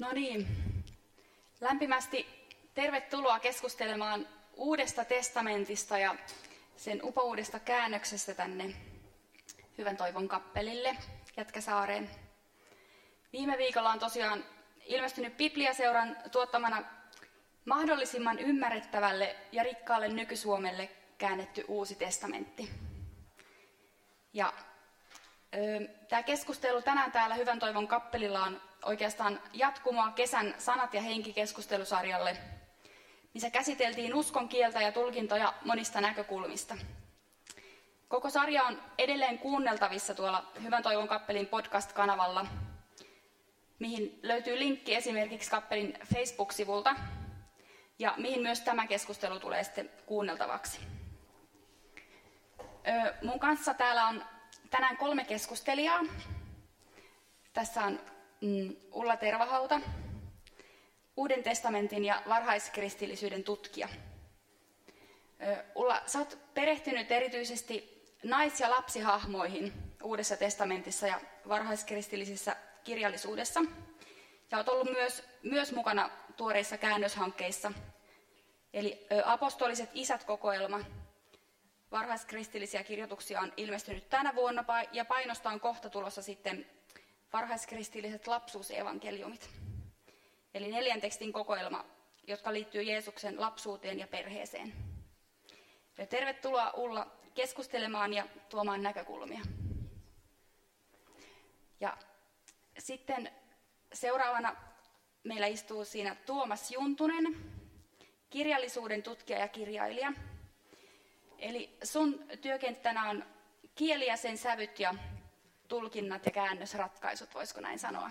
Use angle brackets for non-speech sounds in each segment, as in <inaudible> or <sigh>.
No niin, lämpimästi tervetuloa keskustelemaan Uudesta testamentista ja sen upouudesta käännöksestä tänne Hyvän toivon kappelille Jätkäsaareen. Viime viikolla on tosiaan ilmestynyt Bibliaseuran tuottamana mahdollisimman ymmärrettävälle ja rikkaalle nykysuomelle käännetty Uusi testamentti. Ja Tämä keskustelu tänään täällä Hyvän toivon kappelilla on oikeastaan jatkumoa kesän sanat ja henki keskustelusarjalle, missä käsiteltiin uskon kieltä ja tulkintoja monista näkökulmista. Koko sarja on edelleen kuunneltavissa tuolla Hyvän toivon kappelin podcast-kanavalla, mihin löytyy linkki esimerkiksi kappelin Facebook-sivulta ja mihin myös tämä keskustelu tulee sitten kuunneltavaksi. Mun kanssa täällä on tänään kolme keskustelijaa. Tässä on mm, Ulla Tervahauta, Uuden testamentin ja varhaiskristillisyyden tutkija. Ulla, sä oot perehtynyt erityisesti nais- ja lapsihahmoihin Uudessa testamentissa ja varhaiskristillisessä kirjallisuudessa. Ja olet ollut myös, myös mukana tuoreissa käännöshankkeissa. Eli apostoliset isät-kokoelma varhaiskristillisiä kirjoituksia on ilmestynyt tänä vuonna ja painosta on kohta tulossa sitten varhaiskristilliset lapsuusevankeliumit. Eli neljän tekstin kokoelma, jotka liittyy Jeesuksen lapsuuteen ja perheeseen. Ja tervetuloa Ulla keskustelemaan ja tuomaan näkökulmia. Ja sitten seuraavana meillä istuu siinä Tuomas Juntunen, kirjallisuuden tutkija ja kirjailija – Eli sun työkenttänä on kieli ja sen sävyt ja tulkinnat ja käännösratkaisut, voisiko näin sanoa?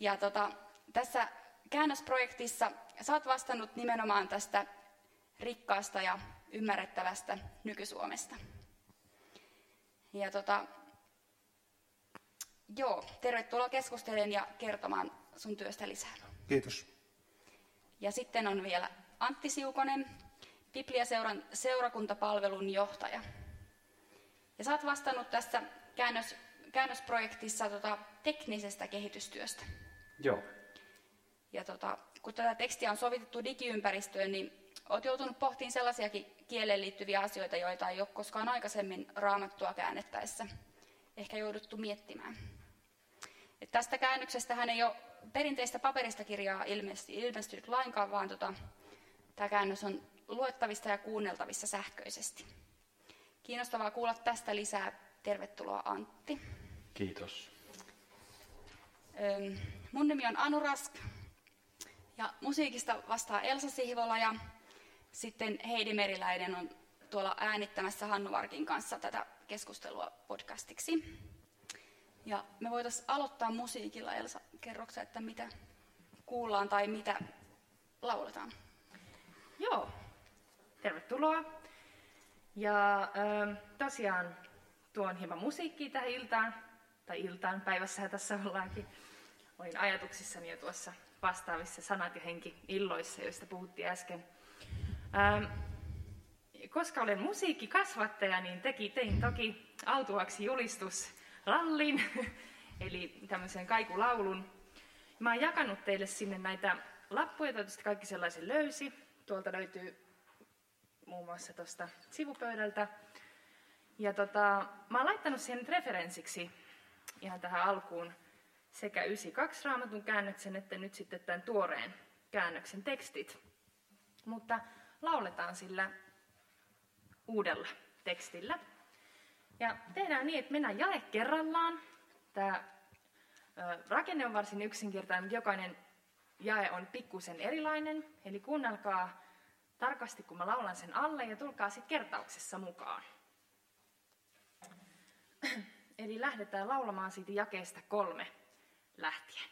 Ja tota, tässä käännösprojektissa sä oot vastannut nimenomaan tästä rikkaasta ja ymmärrettävästä nykysuomesta. Ja tota, joo, tervetuloa keskustelemaan ja kertomaan sun työstä lisää. Kiitos. Ja sitten on vielä Antti Siukonen, Bibliaseuran seurakuntapalvelun johtaja. Ja sä oot vastannut tässä käännös, käännösprojektissa tota, teknisestä kehitystyöstä. Joo. Ja tota, kun tätä tekstiä on sovitettu digiympäristöön, niin oot joutunut pohtimaan sellaisiakin kieleen liittyviä asioita, joita ei ole koskaan aikaisemmin raamattua käännettäessä ehkä jouduttu miettimään. Et tästä käännöksestä hän ei ole perinteistä paperista kirjaa ilmestynyt lainkaan, vaan tota, Tämä käännös on luettavissa ja kuunneltavissa sähköisesti. Kiinnostavaa kuulla tästä lisää. Tervetuloa Antti. Kiitos. Mun nimi on Anu Rask ja musiikista vastaa Elsa Sihvola ja sitten Heidi Meriläinen on tuolla äänittämässä Hannu Varkin kanssa tätä keskustelua podcastiksi. Ja me voitaisiin aloittaa musiikilla. Elsa, kerroksä, että mitä kuullaan tai mitä lauletaan? Joo, tervetuloa. Ja äh, tosiaan tuon hieman musiikkia tähän iltaan, tai iltaan, päivässä tässä ollaankin. Olin ajatuksissani jo tuossa vastaavissa sanat ja henki illoissa, joista puhuttiin äsken. Ähm, koska olen musiikkikasvattaja, niin teki, tein toki autuaksi julistuslallin, <laughs> eli tämmöisen kaikulaulun. Mä oon jakanut teille sinne näitä lappuja, toivottavasti kaikki sellaisen löysi. Tuolta löytyy muun muassa tuosta sivupöydältä. Ja tota, mä oon laittanut siihen referenssiksi ihan tähän alkuun sekä 92 raamatun käännöksen että nyt sitten tämän tuoreen käännöksen tekstit. Mutta lauletaan sillä uudella tekstillä. Ja tehdään niin, että mennään jae kerrallaan. Tämä rakenne on varsin yksinkertainen, mutta jokainen jae on pikkusen erilainen, eli kuunnelkaa tarkasti, kun mä laulan sen alle, ja tulkaa sitten kertauksessa mukaan. <clears throat> Eli lähdetään laulamaan siitä jakeesta kolme lähtien.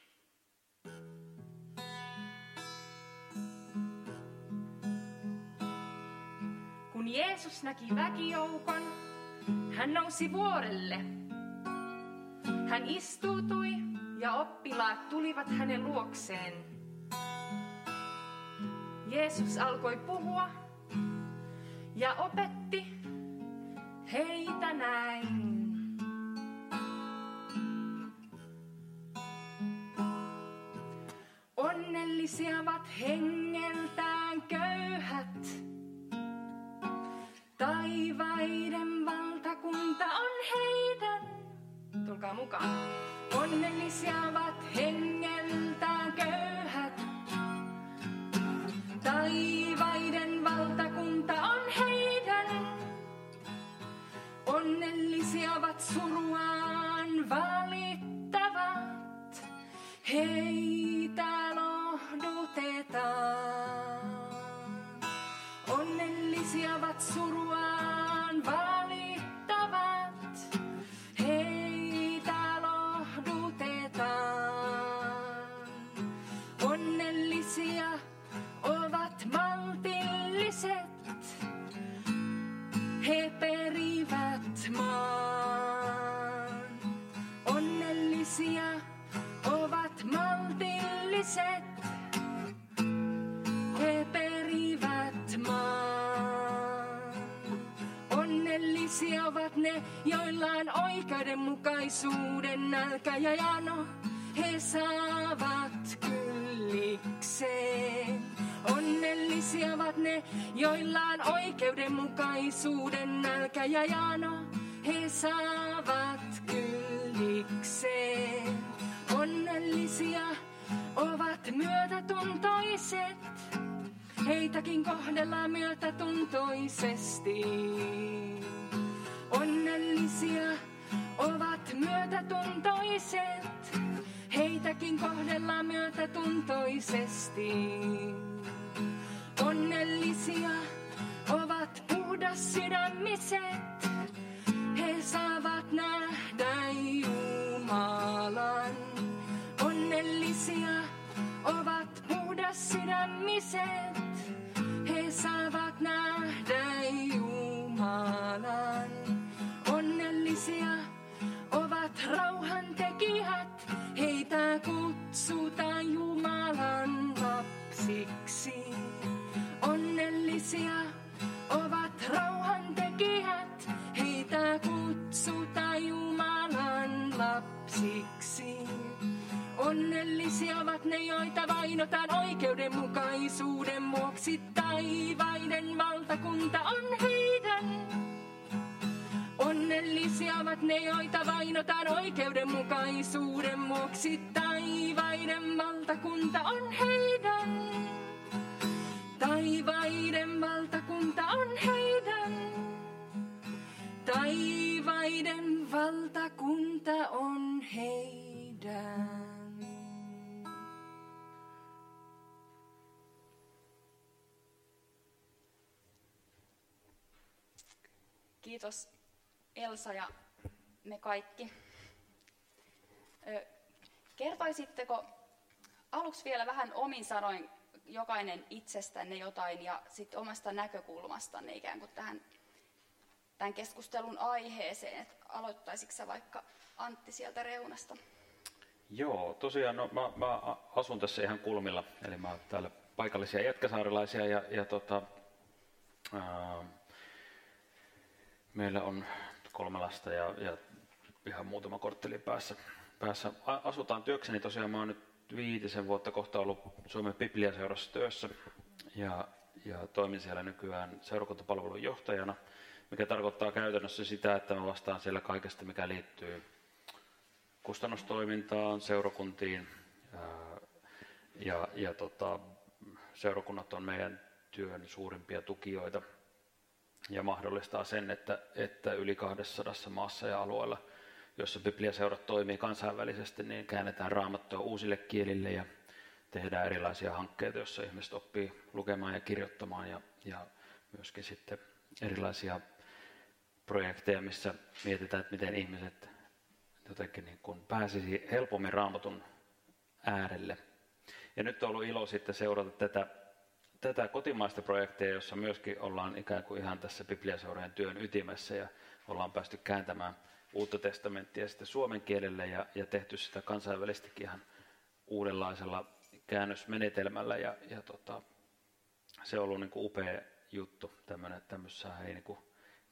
Kun Jeesus näki väkijoukon, hän nousi vuorelle. Hän istuutui ja oppilaat tulivat hänen luokseen Jeesus alkoi puhua ja opetti heitä näin. Onnellisia ovat hengeltään köyhät. Taivaiden valtakunta on heidän. Tulkaa mukaan. Onnellisia ovat hengeltään oikeudenmukaisuuden nälkä ja jano. He saavat kyllikseen. Onnellisia ovat ne, joilla on oikeudenmukaisuuden nälkä ja jano. He saavat kyllikseen. Onnellisia ovat myötätuntoiset. Heitäkin kohdellaan myötätuntoisesti. Onnellisia myötätuntoiset. Heitäkin kohdellaan myötätuntoisesti. Onnellisia ovat puhdas sydämiset. He saavat nähdä Jumalan. Onnellisia ovat puhdas sydämiset. He saavat nähdä Jumalan. Onnellisia ovat rauhantekijät. Heitä kutsutaan Jumalan lapsiksi. Onnellisia ovat rauhantekijät. Heitä kutsutaan Jumalan lapsiksi. Onnellisia ovat ne, joita vainotaan oikeudenmukaisuuden vuoksi. Taivaiden valtakunta on heidän. Onnellisia ovat ne, joita vainotaan oikeudenmukaisuuden vuoksi. Taivaiden valtakunta on heidän. Taivaiden valtakunta on heidän. Taivaiden valtakunta on heidän. Kiitos Elsa ja me kaikki. Kertoisitteko aluksi vielä vähän omin sanoin jokainen itsestänne jotain ja sitten omasta näkökulmastanne ikään kuin tähän tämän keskustelun aiheeseen. Et aloittaisitko vaikka Antti sieltä reunasta? Joo, tosiaan no, mä, mä asun tässä ihan kulmilla, eli mä oon täällä paikallisia jätkäsaarilaisia ja, ja tota, ää, meillä on kolme lasta ja, ja ihan muutama kortteli päässä, päässä asutaan työkseni. Tosiaan mä oon nyt viitisen vuotta kohta ollut Suomen Bibliaseurassa työssä ja, ja toimin siellä nykyään seurakuntapalvelun johtajana, mikä tarkoittaa käytännössä sitä, että mä vastaan siellä kaikesta, mikä liittyy kustannustoimintaan, seurakuntiin ja, ja tota, seurakunnat on meidän työn suurimpia tukijoita ja mahdollistaa sen, että, että yli 200 maassa ja alueella, jossa bibliaseurat toimii kansainvälisesti, niin käännetään raamattua uusille kielille ja tehdään erilaisia hankkeita, joissa ihmiset oppii lukemaan ja kirjoittamaan ja, ja myöskin sitten erilaisia projekteja, missä mietitään, että miten ihmiset jotenkin niin kuin pääsisi helpommin raamatun äärelle. Ja nyt on ollut ilo sitten seurata tätä, tätä kotimaista projektia, jossa myöskin ollaan ikään kuin ihan tässä Bibliaseurojen työn ytimessä ja ollaan päästy kääntämään uutta testamenttia sitten suomen kielelle ja, ja tehty sitä kansainvälisestikin ihan uudenlaisella käännösmenetelmällä ja, ja tota, se on ollut niin kuin upea juttu, tämmöinen, tämmöisessä ei niin kuin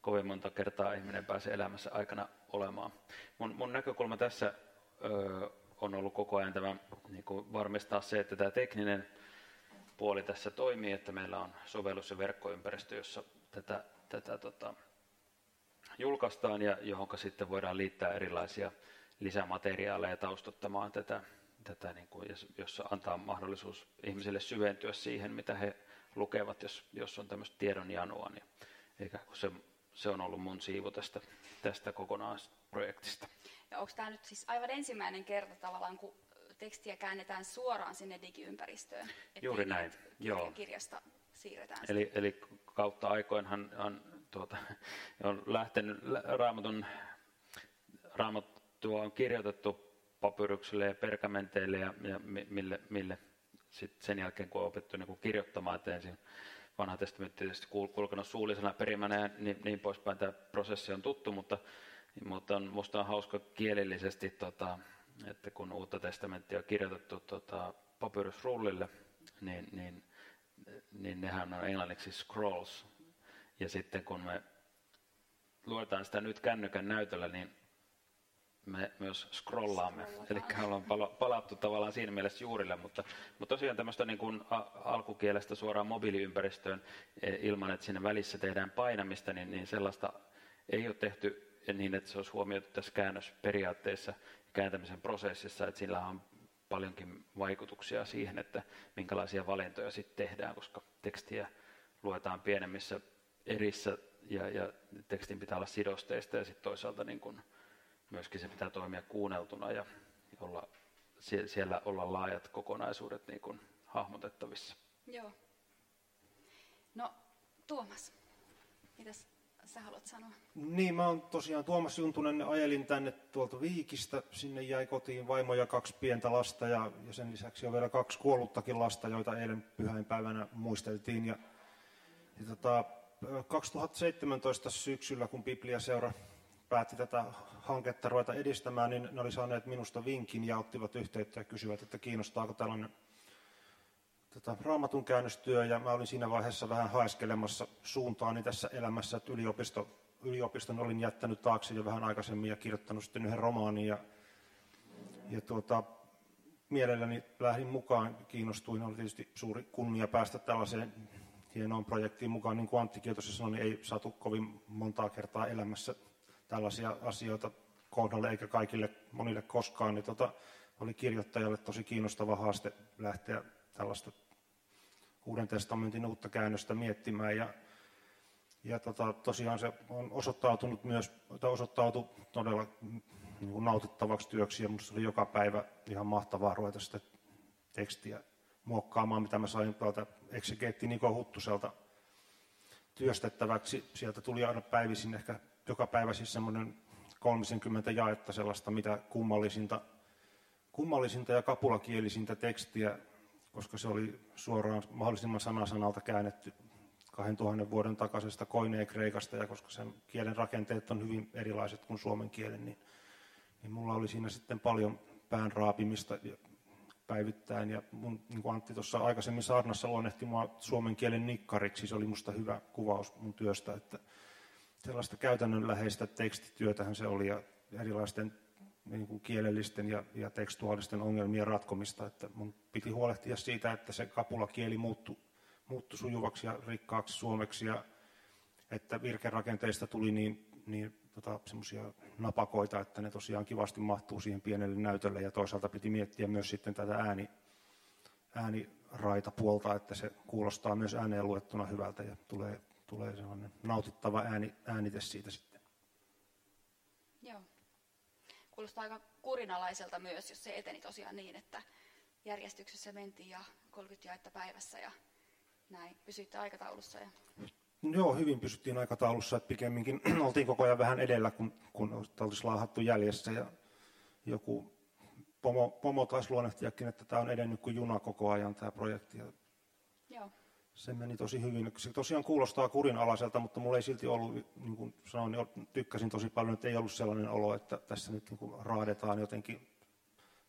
kovin monta kertaa ihminen pääsee elämässä aikana olemaan. Mun, mun näkökulma tässä ö, on ollut koko ajan tämä niin kuin varmistaa se, että tämä tekninen puoli tässä toimii, että meillä on sovellus- ja verkkoympäristö, jossa tätä, tätä tota, julkaistaan ja johon sitten voidaan liittää erilaisia lisämateriaaleja taustattamaan tätä, tätä niin kuin, jossa antaa mahdollisuus ihmisille syventyä siihen, mitä he lukevat, jos, jos on tämmöistä tiedonjanoa. Niin, eikä se, se on ollut mun siivu tästä, tästä kokonaisprojektista. Ja onko tämä nyt siis aivan ensimmäinen kerta tavallaan, kun tekstiä käännetään suoraan sinne digiympäristöön? Juuri näin, joo. Kirjasta siirretään. Eli, eli kautta aikoinhan on, tuota, on lähtenyt raamatun, raamattua on kirjoitettu papyruksille ja pergamenteille ja, ja mille, mille sit sen jälkeen kun on opettu niin kirjoittamaan, että ensin vanha testamentti tietysti kulkenut suullisena perimänä ja niin, niin poispäin. Tämä prosessi on tuttu, mutta, mutta on, musta on hauska kielellisesti, tota, että kun uutta testamenttia on kirjoitettu tota, papyrusrullille, niin, niin, niin nehän on englanniksi scrolls. Ja sitten kun me luetaan sitä nyt kännykän näytöllä, niin me myös scrollaamme. Eli ollaan palattu tavallaan siinä mielessä juurille, mutta, mutta tosiaan tämmöistä niin kuin alkukielestä suoraan mobiiliympäristöön e, ilman, että siinä välissä tehdään painamista, niin, niin sellaista ei ole tehty niin, että se olisi huomioitu tässä käännösperiaatteessa kääntämisen prosessissa, että sillä on paljonkin vaikutuksia siihen, että minkälaisia valintoja sitten tehdään, koska tekstiä luetaan pienemmissä erissä ja, ja tekstin pitää olla sidosteista ja sitten toisaalta niin kuin myöskin se pitää toimia kuunneltuna ja olla, siellä olla laajat kokonaisuudet niin kuin hahmotettavissa. Joo. No Tuomas, mitäs sä haluat sanoa? Niin, mä oon tosiaan Tuomas Juntunen, ajelin tänne tuolta Viikistä. Sinne jäi kotiin vaimo ja kaksi pientä lasta ja, ja sen lisäksi on vielä kaksi kuolluttakin lasta, joita eilen pyhäinpäivänä muisteltiin. Ja, ja tota, 2017 syksyllä, kun Biblia-seura päätti tätä hanketta ruveta edistämään, niin ne oli saaneet minusta vinkin ja ottivat yhteyttä ja kysyivät, että kiinnostaako tällainen tota, raamatun käännöstyö. Ja mä olin siinä vaiheessa vähän haeskelemassa suuntaani tässä elämässä, että yliopisto, yliopiston olin jättänyt taakse jo vähän aikaisemmin ja kirjoittanut sitten yhden romaanin. Ja, ja tuota, mielelläni lähdin mukaan, kiinnostuin, oli tietysti suuri kunnia päästä tällaiseen hienoon projektiin mukaan. Niin kuin Antti Kietossa sanoi, niin ei saatu kovin montaa kertaa elämässä tällaisia asioita kohdalle eikä kaikille monille koskaan, niin tota, oli kirjoittajalle tosi kiinnostava haaste lähteä tällaista Uuden testamentin uutta käännöstä miettimään. Ja, ja tota, tosiaan se on osoittautunut myös, tai osoittautui todella niin kuin nautittavaksi työksi, ja minusta oli joka päivä ihan mahtavaa ruveta sitä tekstiä muokkaamaan, mitä mä sain tuolta eksegeetti Niko Huttuselta työstettäväksi. Sieltä tuli aina päivisin ehkä joka päivä siis semmoinen 30 jaetta sellaista mitä kummallisinta, kummallisinta ja kapulakielisintä tekstiä, koska se oli suoraan mahdollisimman sanasanalta käännetty 2000 vuoden takaisesta koineen kreikasta, ja koska sen kielen rakenteet on hyvin erilaiset kuin suomen kielen, niin, niin mulla oli siinä sitten paljon pään raapimista päivittäin. Ja mun, niin kuin Antti tuossa aikaisemmin saarnassa luonnehti mua suomen kielen nikkariksi, se oli musta hyvä kuvaus mun työstä, että sellaista käytännönläheistä tekstityötähän se oli ja erilaisten niin kuin kielellisten ja, ja tekstuaalisten ongelmien ratkomista. Että mun piti huolehtia siitä, että se kapulakieli muuttui, muuttui sujuvaksi ja rikkaaksi suomeksi ja että virkerakenteista tuli niin, niin tota, semmoisia napakoita, että ne tosiaan kivasti mahtuu siihen pienelle näytölle ja toisaalta piti miettiä myös sitten tätä ääni, ääniraita puolta, että se kuulostaa myös ääneen luettuna hyvältä ja tulee tulee sellainen nautittava ääni, äänite siitä sitten. Joo. Kuulostaa aika kurinalaiselta myös, jos se eteni tosiaan niin, että järjestyksessä mentiin ja 30 jaetta päivässä ja näin. Pysyitte aikataulussa? Ja... Joo, hyvin pysyttiin aikataulussa, että pikemminkin <clears throat> oltiin koko ajan vähän edellä, kun, kun oltiin laahattu jäljessä ja joku pomo, pomo taisi luonnehtiakin, että tämä on edennyt kuin juna koko ajan tämä projekti. Joo se meni tosi hyvin. Se tosiaan kuulostaa kurinalaiselta, mutta mulla ei silti ollut, niin kuin sanoin, niin tykkäsin tosi paljon, että ei ollut sellainen olo, että tässä nyt niin kuin raadetaan jotenkin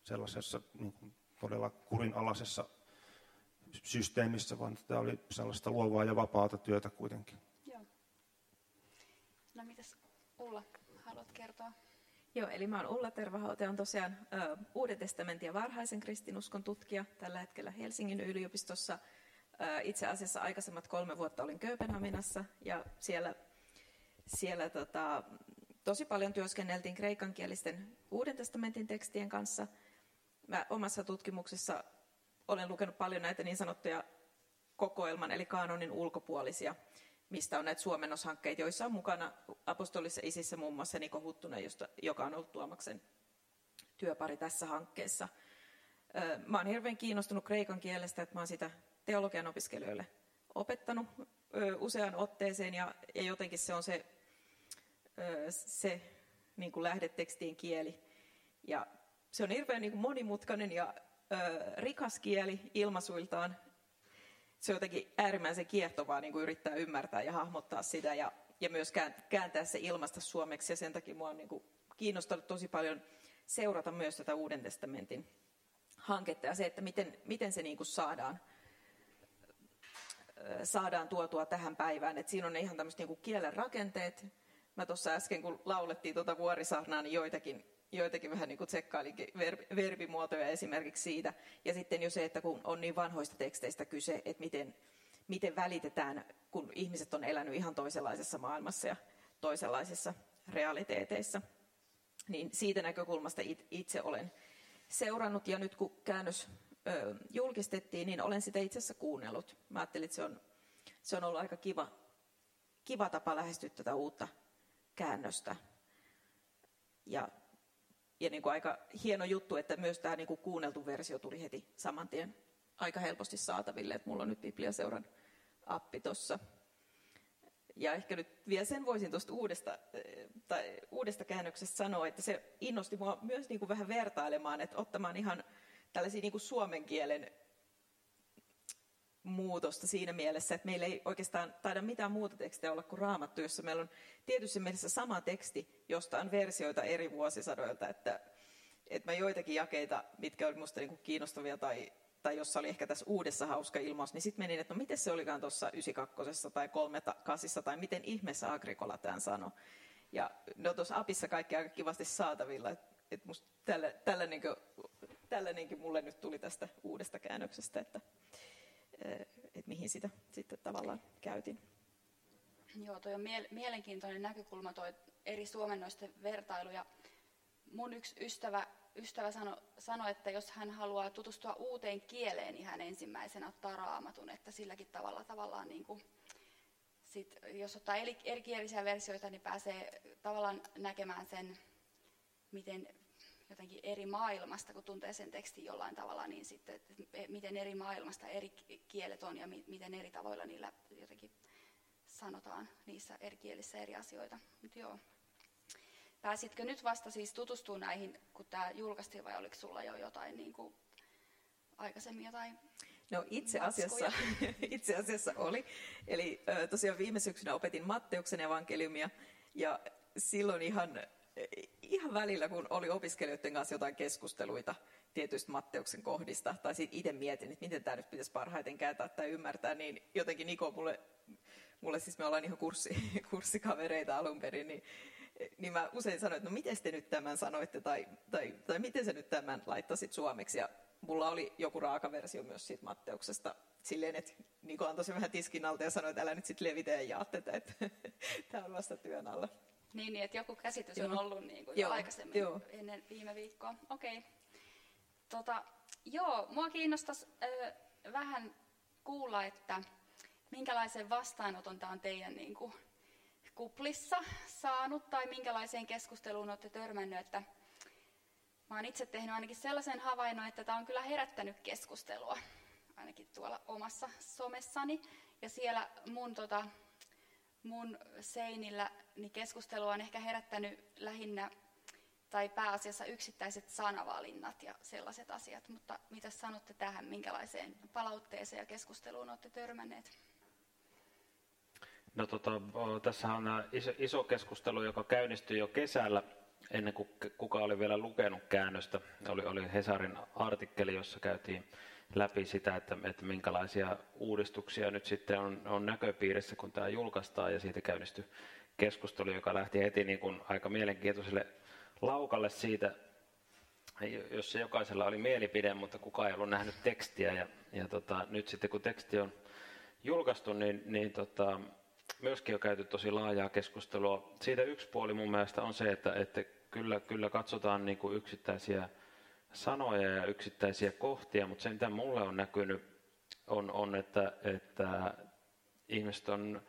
sellaisessa niin kuin todella kurinalaisessa systeemissä, vaan tämä oli sellaista luovaa ja vapaata työtä kuitenkin. Joo. No mitäs Ulla, haluat kertoa? Joo, eli mä oon Ulla Tervahaute, on tosiaan ö, Uuden testamentin ja varhaisen kristinuskon tutkija tällä hetkellä Helsingin yliopistossa – Itse asiassa aikaisemmat kolme vuotta olin Kööpenhaminassa ja siellä, siellä tota, tosi paljon työskenneltiin kreikankielisten Uuden testamentin tekstien kanssa. Mä omassa tutkimuksessa olen lukenut paljon näitä niin sanottuja kokoelman eli kaanonin ulkopuolisia, mistä on näitä suomennoshankkeita, joissa on mukana apostolissa isissä muun muassa Niko Huttunen, josta, joka on ollut Tuomaksen työpari tässä hankkeessa. Mä oon hirveän kiinnostunut kreikan kielestä, että mä oon sitä teologian opiskelijoille opettanut useaan otteeseen ja, ja jotenkin se on se, se niin kuin lähdetekstien kieli. Ja se on hirveän niin kuin monimutkainen ja rikas kieli ilmaisuiltaan. Se on jotenkin äärimmäisen kiehtovaa niin kuin yrittää ymmärtää ja hahmottaa sitä ja, ja myös kääntää se ilmasta suomeksi. Ja sen takia minua on niin kuin kiinnostanut tosi paljon seurata myös tätä Uuden testamentin hanketta ja se, että miten, miten se niin kuin saadaan, saadaan tuotua tähän päivään. Et siinä on ne ihan tämmöiset niin kielen rakenteet. Mä tuossa äsken, kun laulettiin tuota vuorisaarnaa, niin joitakin, joitakin vähän niin kuin tsekkailin verbimuotoja esimerkiksi siitä. Ja sitten jo se, että kun on niin vanhoista teksteistä kyse, että miten, miten välitetään, kun ihmiset on elänyt ihan toisenlaisessa maailmassa ja toisenlaisissa realiteeteissa. Niin siitä näkökulmasta itse olen seurannut ja nyt kun käännös ö, julkistettiin, niin olen sitä itse asiassa kuunnellut. Mä ajattelin, että se on, se on ollut aika kiva, kiva tapa lähestyä tätä uutta käännöstä. Ja, ja niin kuin aika hieno juttu, että myös tämä niin kuin kuunneltu versio tuli heti saman tien aika helposti saataville. Että mulla on nyt Bibliaseuran appi tuossa. Ja ehkä nyt vielä sen voisin tuosta uudesta, tai uudesta käännöksestä sanoa, että se innosti mua myös niin kuin vähän vertailemaan, että ottamaan ihan tällaisia niin kuin suomen kielen muutosta siinä mielessä, että meillä ei oikeastaan taida mitään muuta tekstiä olla kuin raamattu, jossa meillä on tietysti mielessä sama teksti, josta on versioita eri vuosisadoilta, että, että mä joitakin jakeita, mitkä oli minusta niin kiinnostavia tai tai jossa oli ehkä tässä uudessa hauska ilmaus, niin sitten menin, että no miten se olikaan tuossa 92 tai 38 tai miten ihmeessä Agrikola tämän sanoi. Ja no tuossa apissa kaikki aika kivasti saatavilla, että et musta tällä, tällä, niin tällainenkin mulle nyt tuli tästä uudesta käännöksestä, että et mihin sitä sitten tavallaan käytin. Joo, toi on mielenkiintoinen näkökulma, toi eri suomennoisten vertailu. Ja mun yksi ystävä ystävä sanoi, sano, että jos hän haluaa tutustua uuteen kieleen, niin hän ensimmäisenä ottaa raamatun, että silläkin tavalla tavallaan niin kuin, sit, jos ottaa eri, erikielisiä versioita, niin pääsee tavallaan näkemään sen, miten jotenkin eri maailmasta, kun tuntee sen tekstin jollain tavalla, niin sitten, että miten eri maailmasta eri kielet on ja mi, miten eri tavoilla niillä jotenkin sanotaan niissä eri kielissä eri asioita. Mut joo. Pääsitkö nyt vasta siis tutustumaan näihin, kun tämä julkaistiin, vai oliko sulla jo jotain niin kuin, aikaisemmin jotain No itse asiassa, <laughs> itse asiassa oli. Eli tosiaan viime syksynä opetin Matteuksen evankeliumia ja silloin ihan, ihan välillä, kun oli opiskelijoiden kanssa jotain keskusteluita tietyistä Matteuksen kohdista, tai siitä itse mietin, että miten tämä nyt pitäisi parhaiten kääntää tai ymmärtää, niin jotenkin Niko mulle, mulle siis me ollaan ihan kurssi, <laughs> kurssikavereita alun perin, niin niin mä usein sanoin, että no miten te nyt tämän sanoitte, tai, tai, tai miten sä nyt tämän laittasit suomeksi, ja mulla oli joku raaka versio myös siitä Matteuksesta, silleen, että Niko antoi sen vähän tiskin alta ja sanoi, että älä nyt sitten levitä ja jaa tätä, että <laughs> tämä on vasta työn alla. Niin, niin että joku käsitys joo. on ollut niin kuin jo joo, aikaisemmin joo. ennen viime viikkoa. Okei. Okay. Tota, joo, mua kiinnostaisi äh, vähän kuulla, että minkälaisen vastaanoton tämä on teidän niin kuin, kuplissa saanut tai minkälaiseen keskusteluun olette törmännyt, että mä oon itse tehnyt ainakin sellaisen havainnon, että tämä on kyllä herättänyt keskustelua, ainakin tuolla omassa somessani. Ja siellä mun, tota, mun seinillä niin keskustelua on ehkä herättänyt lähinnä tai pääasiassa yksittäiset sanavalinnat ja sellaiset asiat. Mutta mitä sanotte tähän, minkälaiseen palautteeseen ja keskusteluun olette törmänneet? No tota, tässä on iso, iso keskustelu, joka käynnistyi jo kesällä ennen kuin kuka oli vielä lukenut käännöstä. Oli, oli Hesarin artikkeli, jossa käytiin läpi sitä, että, että minkälaisia uudistuksia nyt sitten on, on näköpiirissä, kun tämä julkaistaan, ja siitä käynnistyi keskustelu, joka lähti heti niin kuin aika mielenkiintoiselle laukalle siitä, jossa jokaisella oli mielipide, mutta kukaan ei ollut nähnyt tekstiä. Ja, ja tota, nyt sitten kun teksti on julkaistu, niin, niin tota, myöskin on käyty tosi laajaa keskustelua. Siitä yksi puoli mun mielestä on se, että, että kyllä, kyllä katsotaan niin kuin yksittäisiä sanoja ja yksittäisiä kohtia, mutta se mitä mulle on näkynyt on, on että, että ihmiset on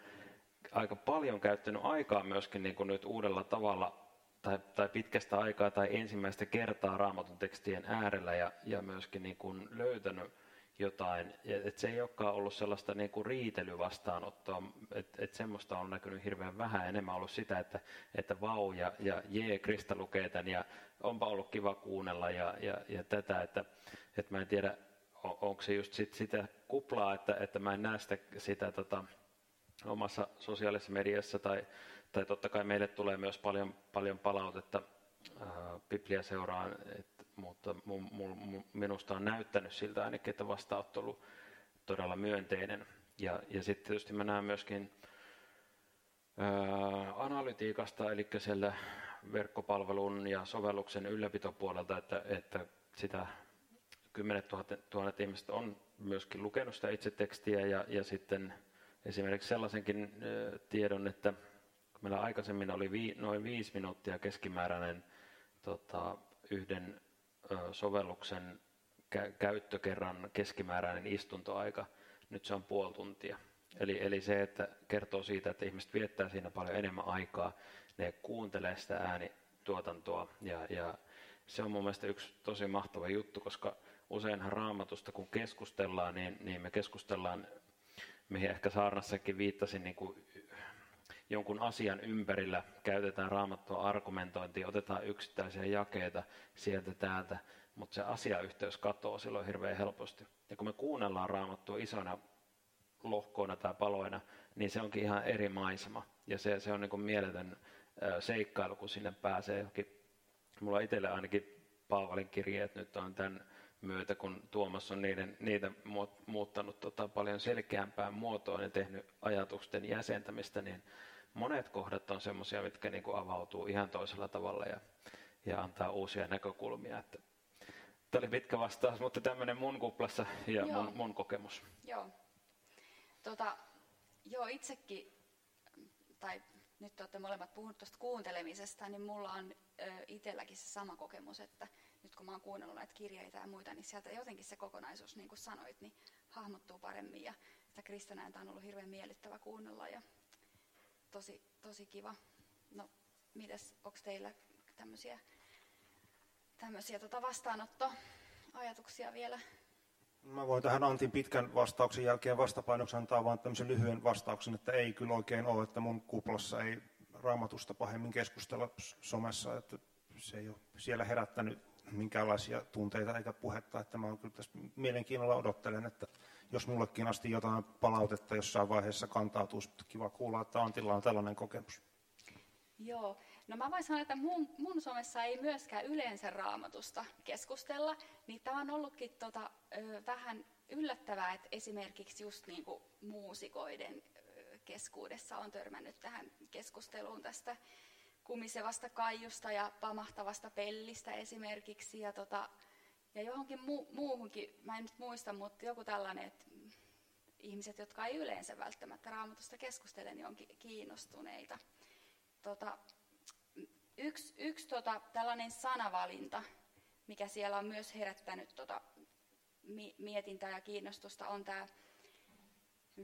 aika paljon käyttänyt aikaa myöskin niin kuin nyt uudella tavalla tai, tai pitkästä aikaa tai ensimmäistä kertaa raamatun tekstien äärellä ja, ja myöskin niin kuin löytänyt jotain. Et se ei olekaan ollut sellaista niin kuin riitelyvastaanottoa, että et semmoista on näkynyt hirveän vähän. Enemmän ollut sitä, että, että vau ja, ja jee, Krista lukee tämän ja onpa ollut kiva kuunnella ja, ja, ja tätä, että, että mä en tiedä, on, onko se just sit sitä kuplaa, että, että mä en näe sitä, sitä tota, omassa sosiaalisessa mediassa tai, tai totta kai meille tulee myös paljon, paljon palautetta Biblia seuraan, et, mutta mun, mun, minusta on näyttänyt siltä ainakin, että vastaanotto ollut todella myönteinen. Ja, ja sitten tietysti mä näen myöskin ää, analytiikasta, eli siellä verkkopalvelun ja sovelluksen ylläpitopuolelta, että, että sitä kymmenet tuhannet, ihmiset on myöskin lukenut sitä itse tekstiä ja, ja sitten esimerkiksi sellaisenkin ä, tiedon, että meillä aikaisemmin oli vi, noin viisi minuuttia keskimääräinen tota, yhden sovelluksen kä- käyttökerran keskimääräinen istuntoaika, nyt se on puoli tuntia. Eli, eli se, että kertoo siitä, että ihmiset viettää siinä paljon enemmän aikaa, ne kuuntelee sitä äänituotantoa ja, ja se on mun mielestä yksi tosi mahtava juttu, koska useinhan raamatusta kun keskustellaan, niin, niin me keskustellaan, mihin ehkä saarnassakin viittasin, niin kuin jonkun asian ympärillä, käytetään raamattua argumentointia, otetaan yksittäisiä jakeita sieltä täältä, mutta se asiayhteys katoaa silloin hirveän helposti. Ja kun me kuunnellaan raamattua isona lohkoina tai paloina, niin se onkin ihan eri maisema. Ja se, se on niin kuin mieletön seikkailu, kun sinne pääsee johonkin. Mulla itselle ainakin Paavalin kirjeet nyt on tämän myötä, kun Tuomas on niiden, niitä muuttanut tota paljon selkeämpään muotoon ja tehnyt ajatusten jäsentämistä, niin monet kohdat on semmoisia, mitkä niin kuin avautuu ihan toisella tavalla ja, ja antaa uusia näkökulmia. Että, tämä oli pitkä vastaus, mutta tämmöinen mun kuplassa ja mun, mun kokemus. Joo. Tota, joo, itsekin, tai nyt olette molemmat puhunut tuosta kuuntelemisesta, niin mulla on ö, itselläkin se sama kokemus, että nyt kun mä oon kuunnellut näitä kirjeitä ja muita, niin sieltä jotenkin se kokonaisuus, niin kuin sanoit, niin hahmottuu paremmin. Ja sitä Kristonääntä on ollut hirveän miellyttävä kuunnella ja tosi, tosi kiva. No, mites, onko teillä tämmöisiä, tämmöisiä tota vastaanottoajatuksia vielä? Mä voin tähän Antin pitkän vastauksen jälkeen vastapainoksi antaa vain tämmöisen lyhyen vastauksen, että ei kyllä oikein ole, että mun kuplassa ei raamatusta pahemmin keskustella somessa, että se ei ole siellä herättänyt minkäänlaisia tunteita eikä puhetta, että mä kyllä tässä mielenkiinnolla odottelen, että jos mullekin asti jotain palautetta jossain vaiheessa kantautuu, kiva kuulla, että Antilla on tällainen kokemus. Joo, no mä voin sanoa, että mun, mun somessa ei myöskään yleensä raamatusta keskustella, niin tämä on ollutkin tota, ö, vähän yllättävää, että esimerkiksi just niin kuin muusikoiden keskuudessa on törmännyt tähän keskusteluun tästä kumisevasta kaijusta ja pamahtavasta pellistä esimerkiksi. Ja, tota, ja johonkin mu- muuhunkin, mä en nyt muista, mutta joku tällainen, että ihmiset, jotka ei yleensä välttämättä raamatusta keskustele, niin on kiinnostuneita. Tota, yksi yksi tota, tällainen sanavalinta, mikä siellä on myös herättänyt tota, mietintää ja kiinnostusta, on tämä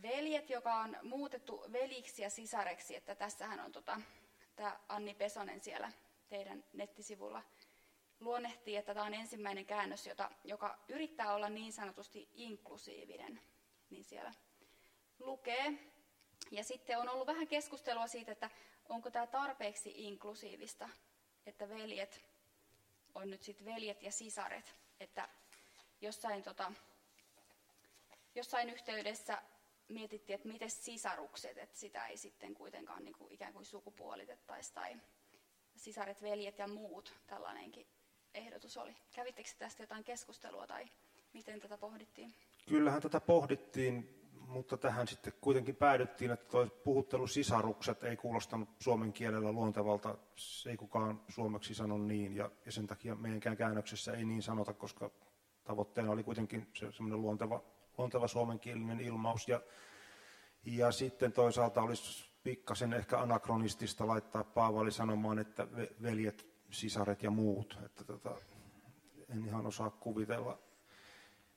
veljet, joka on muutettu veliksi ja sisareksi. Että tässähän on tota, tämä Anni Pesonen siellä teidän nettisivulla luonnehtii, että tämä on ensimmäinen käännös, jota, joka yrittää olla niin sanotusti inklusiivinen, niin siellä lukee. Ja sitten on ollut vähän keskustelua siitä, että onko tämä tarpeeksi inklusiivista, että veljet on nyt sitten veljet ja sisaret, että jossain, tota, jossain yhteydessä mietittiin, että miten sisarukset, että sitä ei sitten kuitenkaan niin kuin ikään kuin sukupuolitettaisi tai sisaret, veljet ja muut, tällainenkin ehdotus oli. Kävittekö tästä jotain keskustelua tai miten tätä pohdittiin? Kyllähän tätä pohdittiin, mutta tähän sitten kuitenkin päädyttiin, että tuo puhuttelu sisarukset ei kuulostanut suomen kielellä luontevalta. Se ei kukaan suomeksi sano niin ja, ja sen takia meidänkään käännöksessä ei niin sanota, koska tavoitteena oli kuitenkin se, semmoinen luonteva, luonteva suomenkielinen ilmaus. Ja Ja sitten toisaalta olisi pikkasen ehkä anakronistista laittaa Paavali sanomaan, että veljet, sisaret ja muut. Että tota, en ihan osaa kuvitella.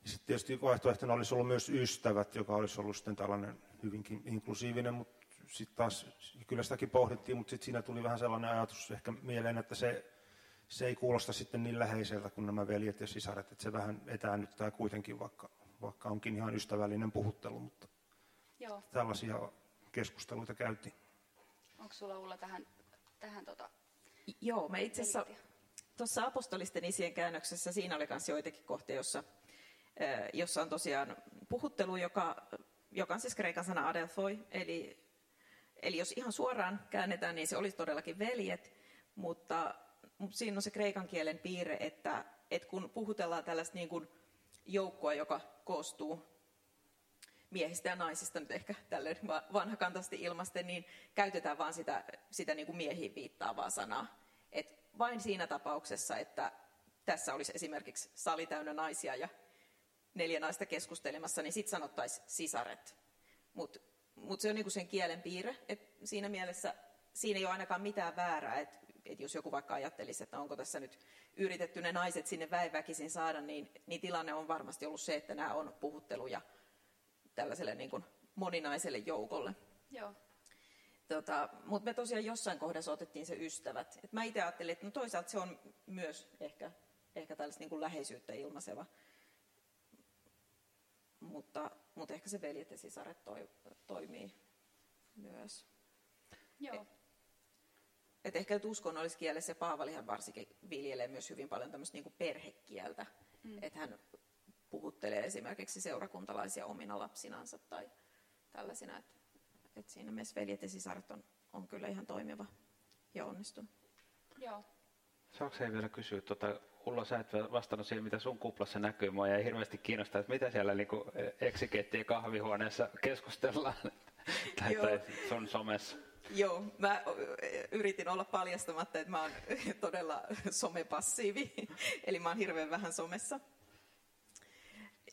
Sitten tietysti vaihtoehtona olisi ollut myös ystävät, joka olisi ollut sitten tällainen hyvinkin inklusiivinen, mutta sitten taas kyllä sitäkin pohdittiin, mutta sitten siinä tuli vähän sellainen ajatus ehkä mieleen, että se, se ei kuulosta sitten niin läheiseltä kuin nämä veljet ja sisaret, että se vähän etäännyttää kuitenkin, vaikka, vaikka onkin ihan ystävällinen puhuttelu, mutta Joo. tällaisia keskusteluita käytiin. Onko sulla Ulla tähän, tähän tota, Joo, me itse asiassa tuossa apostolisten isien käännöksessä siinä oli myös joitakin kohtia, jossa, jossa on tosiaan puhuttelu, joka, joka on siis kreikan sana adelphoi, eli, eli jos ihan suoraan käännetään, niin se olisi todellakin veljet, mutta siinä on se kreikan kielen piirre, että, että kun puhutellaan tällaista niin kuin joukkoa, joka koostuu miehistä ja naisista nyt ehkä tälle vanhakantaisesti ilmasten, niin käytetään vain sitä, sitä niin kuin miehiin viittaavaa sanaa. Et vain siinä tapauksessa, että tässä olisi esimerkiksi sali täynnä naisia ja neljä naista keskustelemassa, niin sitten sanottaisiin sisaret. Mutta mut se on niinku sen kielen piirre, että siinä mielessä siinä ei ole ainakaan mitään väärää, että et jos joku vaikka ajattelisi, että onko tässä nyt yritetty ne naiset sinne väiväkisin saada, niin, niin tilanne on varmasti ollut se, että nämä on puhutteluja tällaiselle niin kuin moninaiselle joukolle. Joo. Tota, Mutta me tosiaan jossain kohdassa otettiin se ystävät. Et mä itse ajattelin, että no toisaalta se on myös ehkä, ehkä tällaista niin kuin läheisyyttä ilmaiseva. Mutta, mutta ehkä se veljet ja sisaret toi, toimii myös. Joo. Et, et ehkä nyt uskonnolliskielessä Paavalihan varsinkin viljelee myös hyvin paljon tämmöistä niin kuin perhekieltä. Mm. Että hän puhuttelee esimerkiksi seurakuntalaisia omina lapsinansa tai tällaisina. Että et siinä mielessä veljet ja sisaret on, on kyllä ihan toimiva ja onnistunut. Joo. Saanko he vielä kysyä, tuota, Ulla, sä et vastannut siihen, mitä sun kuplassa näkyy. Mua ei hirveästi kiinnostaa, että mitä siellä niin eksikeettien kahvihuoneessa keskustellaan <laughs> tai, tai sun somessa. Joo, mä yritin olla paljastamatta, että mä oon <laughs> todella somepassiivi, <laughs> eli mä oon hirveän vähän somessa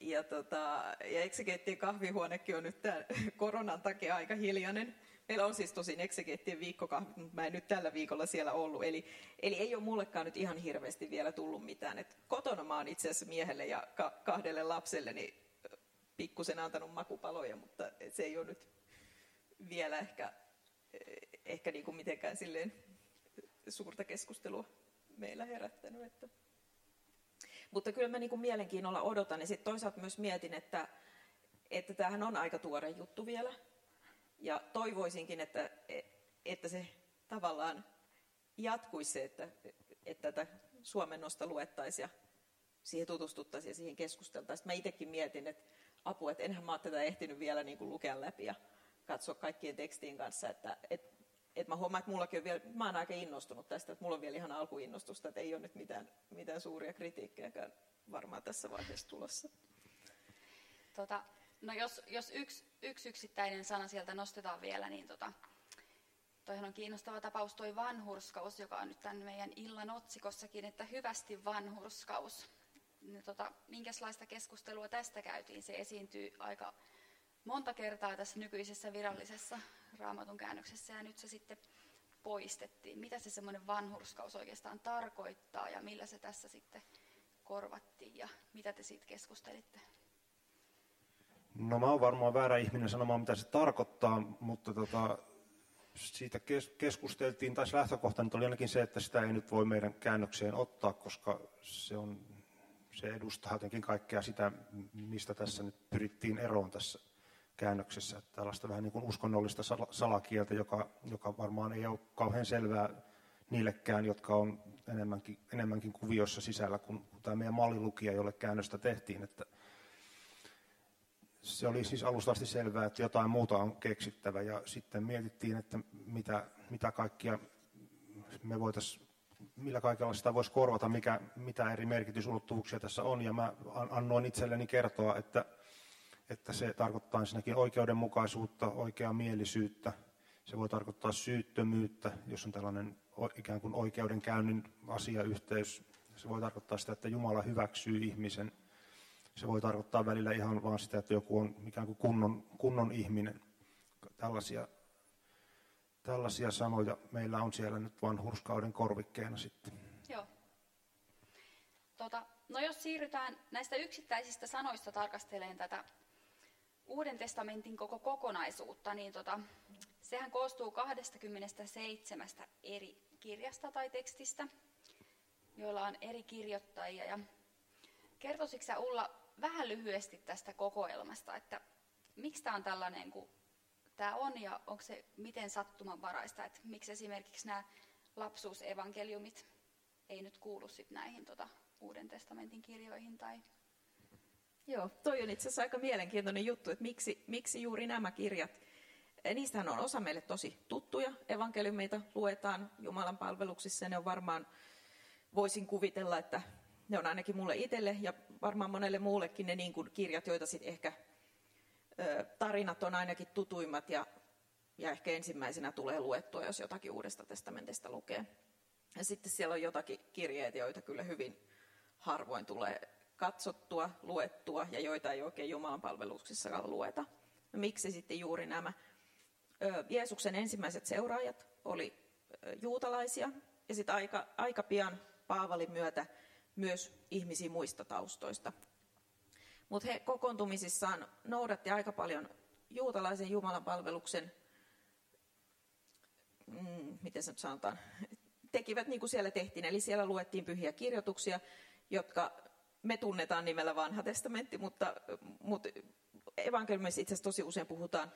ja, tota, ja eksegeettien kahvihuonekin on nyt tämän koronan takia aika hiljainen. Meillä on siis tosin eksegeettien viikkokahvit, mutta mä en nyt tällä viikolla siellä ollut. Eli, eli ei ole mullekaan nyt ihan hirveästi vielä tullut mitään. Et kotona mä oon itse asiassa miehelle ja ka- kahdelle lapselle niin pikkusen antanut makupaloja, mutta se ei ole nyt vielä ehkä, ehkä niin kuin mitenkään silleen suurta keskustelua meillä herättänyt. Että mutta kyllä mä niin kuin mielenkiinnolla odotan ja sitten toisaalta myös mietin, että, että tämähän on aika tuore juttu vielä. Ja toivoisinkin, että, että se tavallaan jatkuisi se, että, että tätä suomennosta luettaisiin ja siihen tutustuttaisiin ja siihen keskusteltaisiin. Mä itsekin mietin, että apua, että enhän mä ole tätä ehtinyt vielä niin kuin lukea läpi ja katsoa kaikkien tekstien kanssa, että, että et mä huomaan, että mullakin on vielä, mä oon aika innostunut tästä, että mulla on vielä ihan alkuinnostusta, että ei ole nyt mitään, mitään suuria kritiikkejäkään varmaan tässä vaiheessa tulossa. Tota, no jos, jos yksi, yksi yksittäinen sana sieltä nostetaan vielä, niin tota, toihan on kiinnostava tapaus toi vanhurskaus, joka on nyt tämän meidän illan otsikossakin, että hyvästi vanhurskaus. Niin, tota, minkälaista keskustelua tästä käytiin? Se esiintyy aika monta kertaa tässä nykyisessä virallisessa raamatun käännöksessä ja nyt se sitten poistettiin. Mitä se semmoinen vanhurskaus oikeastaan tarkoittaa ja millä se tässä sitten korvattiin ja mitä te siitä keskustelitte? No mä oon varmaan väärä ihminen sanomaan, mitä se tarkoittaa, mutta tota, siitä keskusteltiin, tai lähtökohta nyt oli ainakin se, että sitä ei nyt voi meidän käännökseen ottaa, koska se, on, se edustaa jotenkin kaikkea sitä, mistä tässä nyt pyrittiin eroon tässä käännöksessä. Tällaista vähän niin kuin uskonnollista salakieltä, joka, joka varmaan ei ole kauhean selvää niillekään, jotka on enemmänkin, enemmänkin kuviossa sisällä kuin, kuin tämä meidän mallilukija, jolle käännöstä tehtiin. Että se oli siis alusta asti selvää, että jotain muuta on keksittävä ja sitten mietittiin, että mitä, mitä kaikkia me voitaisiin millä kaikella sitä voisi korvata, mikä, mitä eri merkitysulottuvuuksia tässä on. Ja mä annoin itselleni kertoa, että että se tarkoittaa ensinnäkin oikeudenmukaisuutta, oikeamielisyyttä. Se voi tarkoittaa syyttömyyttä, jos on tällainen ikään kuin oikeudenkäynnin asiayhteys. Se voi tarkoittaa sitä, että Jumala hyväksyy ihmisen. Se voi tarkoittaa välillä ihan vain sitä, että joku on ikään kuin kunnon, kunnon ihminen. tällaisia, tällaisia sanoja meillä on siellä nyt vanhurskauden korvikkeena sitten. Joo. Tota, no jos siirrytään näistä yksittäisistä sanoista tarkasteleen tätä Uuden testamentin koko kokonaisuutta, niin tota, sehän koostuu 27 eri kirjasta tai tekstistä, joilla on eri kirjoittajia. Ja kertoisitko sä Ulla vähän lyhyesti tästä kokoelmasta, että miksi tämä on tällainen kuin tämä on ja onko se miten sattumanvaraista, että miksi esimerkiksi nämä lapsuusevankeliumit ei nyt kuulu sit näihin tota, Uuden testamentin kirjoihin tai Joo, toi on itse asiassa aika mielenkiintoinen juttu, että miksi, miksi juuri nämä kirjat. Eh, niistähän on osa meille tosi tuttuja. Evankeliumeita luetaan Jumalan palveluksissa. Ne on varmaan, voisin kuvitella, että ne on ainakin mulle itselle ja varmaan monelle muullekin ne niin kuin kirjat, joita sitten ehkä tarinat on ainakin tutuimmat ja, ja ehkä ensimmäisenä tulee luettua, jos jotakin Uudesta testamentista lukee. Ja sitten siellä on jotakin kirjeitä, joita kyllä hyvin harvoin tulee katsottua, luettua ja joita ei oikein Jumalan palveluksissakaan lueta. No, miksi sitten juuri nämä? Jeesuksen ensimmäiset seuraajat oli juutalaisia ja sitten aika, aika pian Paavalin myötä myös ihmisiä muista taustoista. Mutta he kokoontumisissaan noudatti aika paljon juutalaisen Jumalan palveluksen, mm, miten se nyt sanotaan, tekivät niin kuin siellä tehtiin. Eli siellä luettiin pyhiä kirjoituksia, jotka me tunnetaan nimellä vanha testamentti, mutta, mutta evankeliumissa itse asiassa tosi usein puhutaan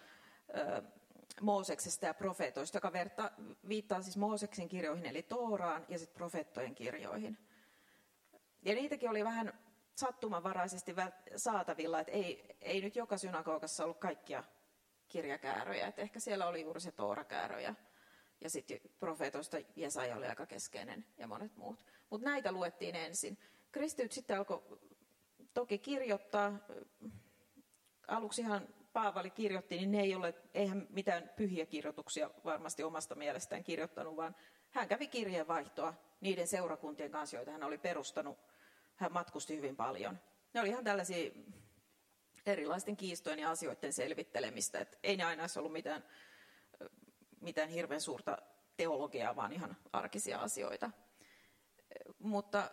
Mooseksesta ja profeetoista, joka verta, viittaa siis Mooseksen kirjoihin, eli Tooraan, ja sitten profeettojen kirjoihin. Ja niitäkin oli vähän sattumanvaraisesti saatavilla, että ei, ei nyt joka synagogassa ollut kaikkia kirjakääröjä, että ehkä siellä oli juuri se Toorakäärö ja, ja sitten profeetoista Jesaja oli aika keskeinen ja monet muut. Mutta näitä luettiin ensin kristityt sitten alkoi toki kirjoittaa. Aluksihan Paavali kirjoitti, niin ne ei ole, eihän mitään pyhiä kirjoituksia varmasti omasta mielestään kirjoittanut, vaan hän kävi kirjeenvaihtoa niiden seurakuntien kanssa, joita hän oli perustanut. Hän matkusti hyvin paljon. Ne oli ihan tällaisia erilaisten kiistojen ja asioiden selvittelemistä. Et ei ne aina olisi ollut mitään, mitään hirveän suurta teologiaa, vaan ihan arkisia asioita. Mutta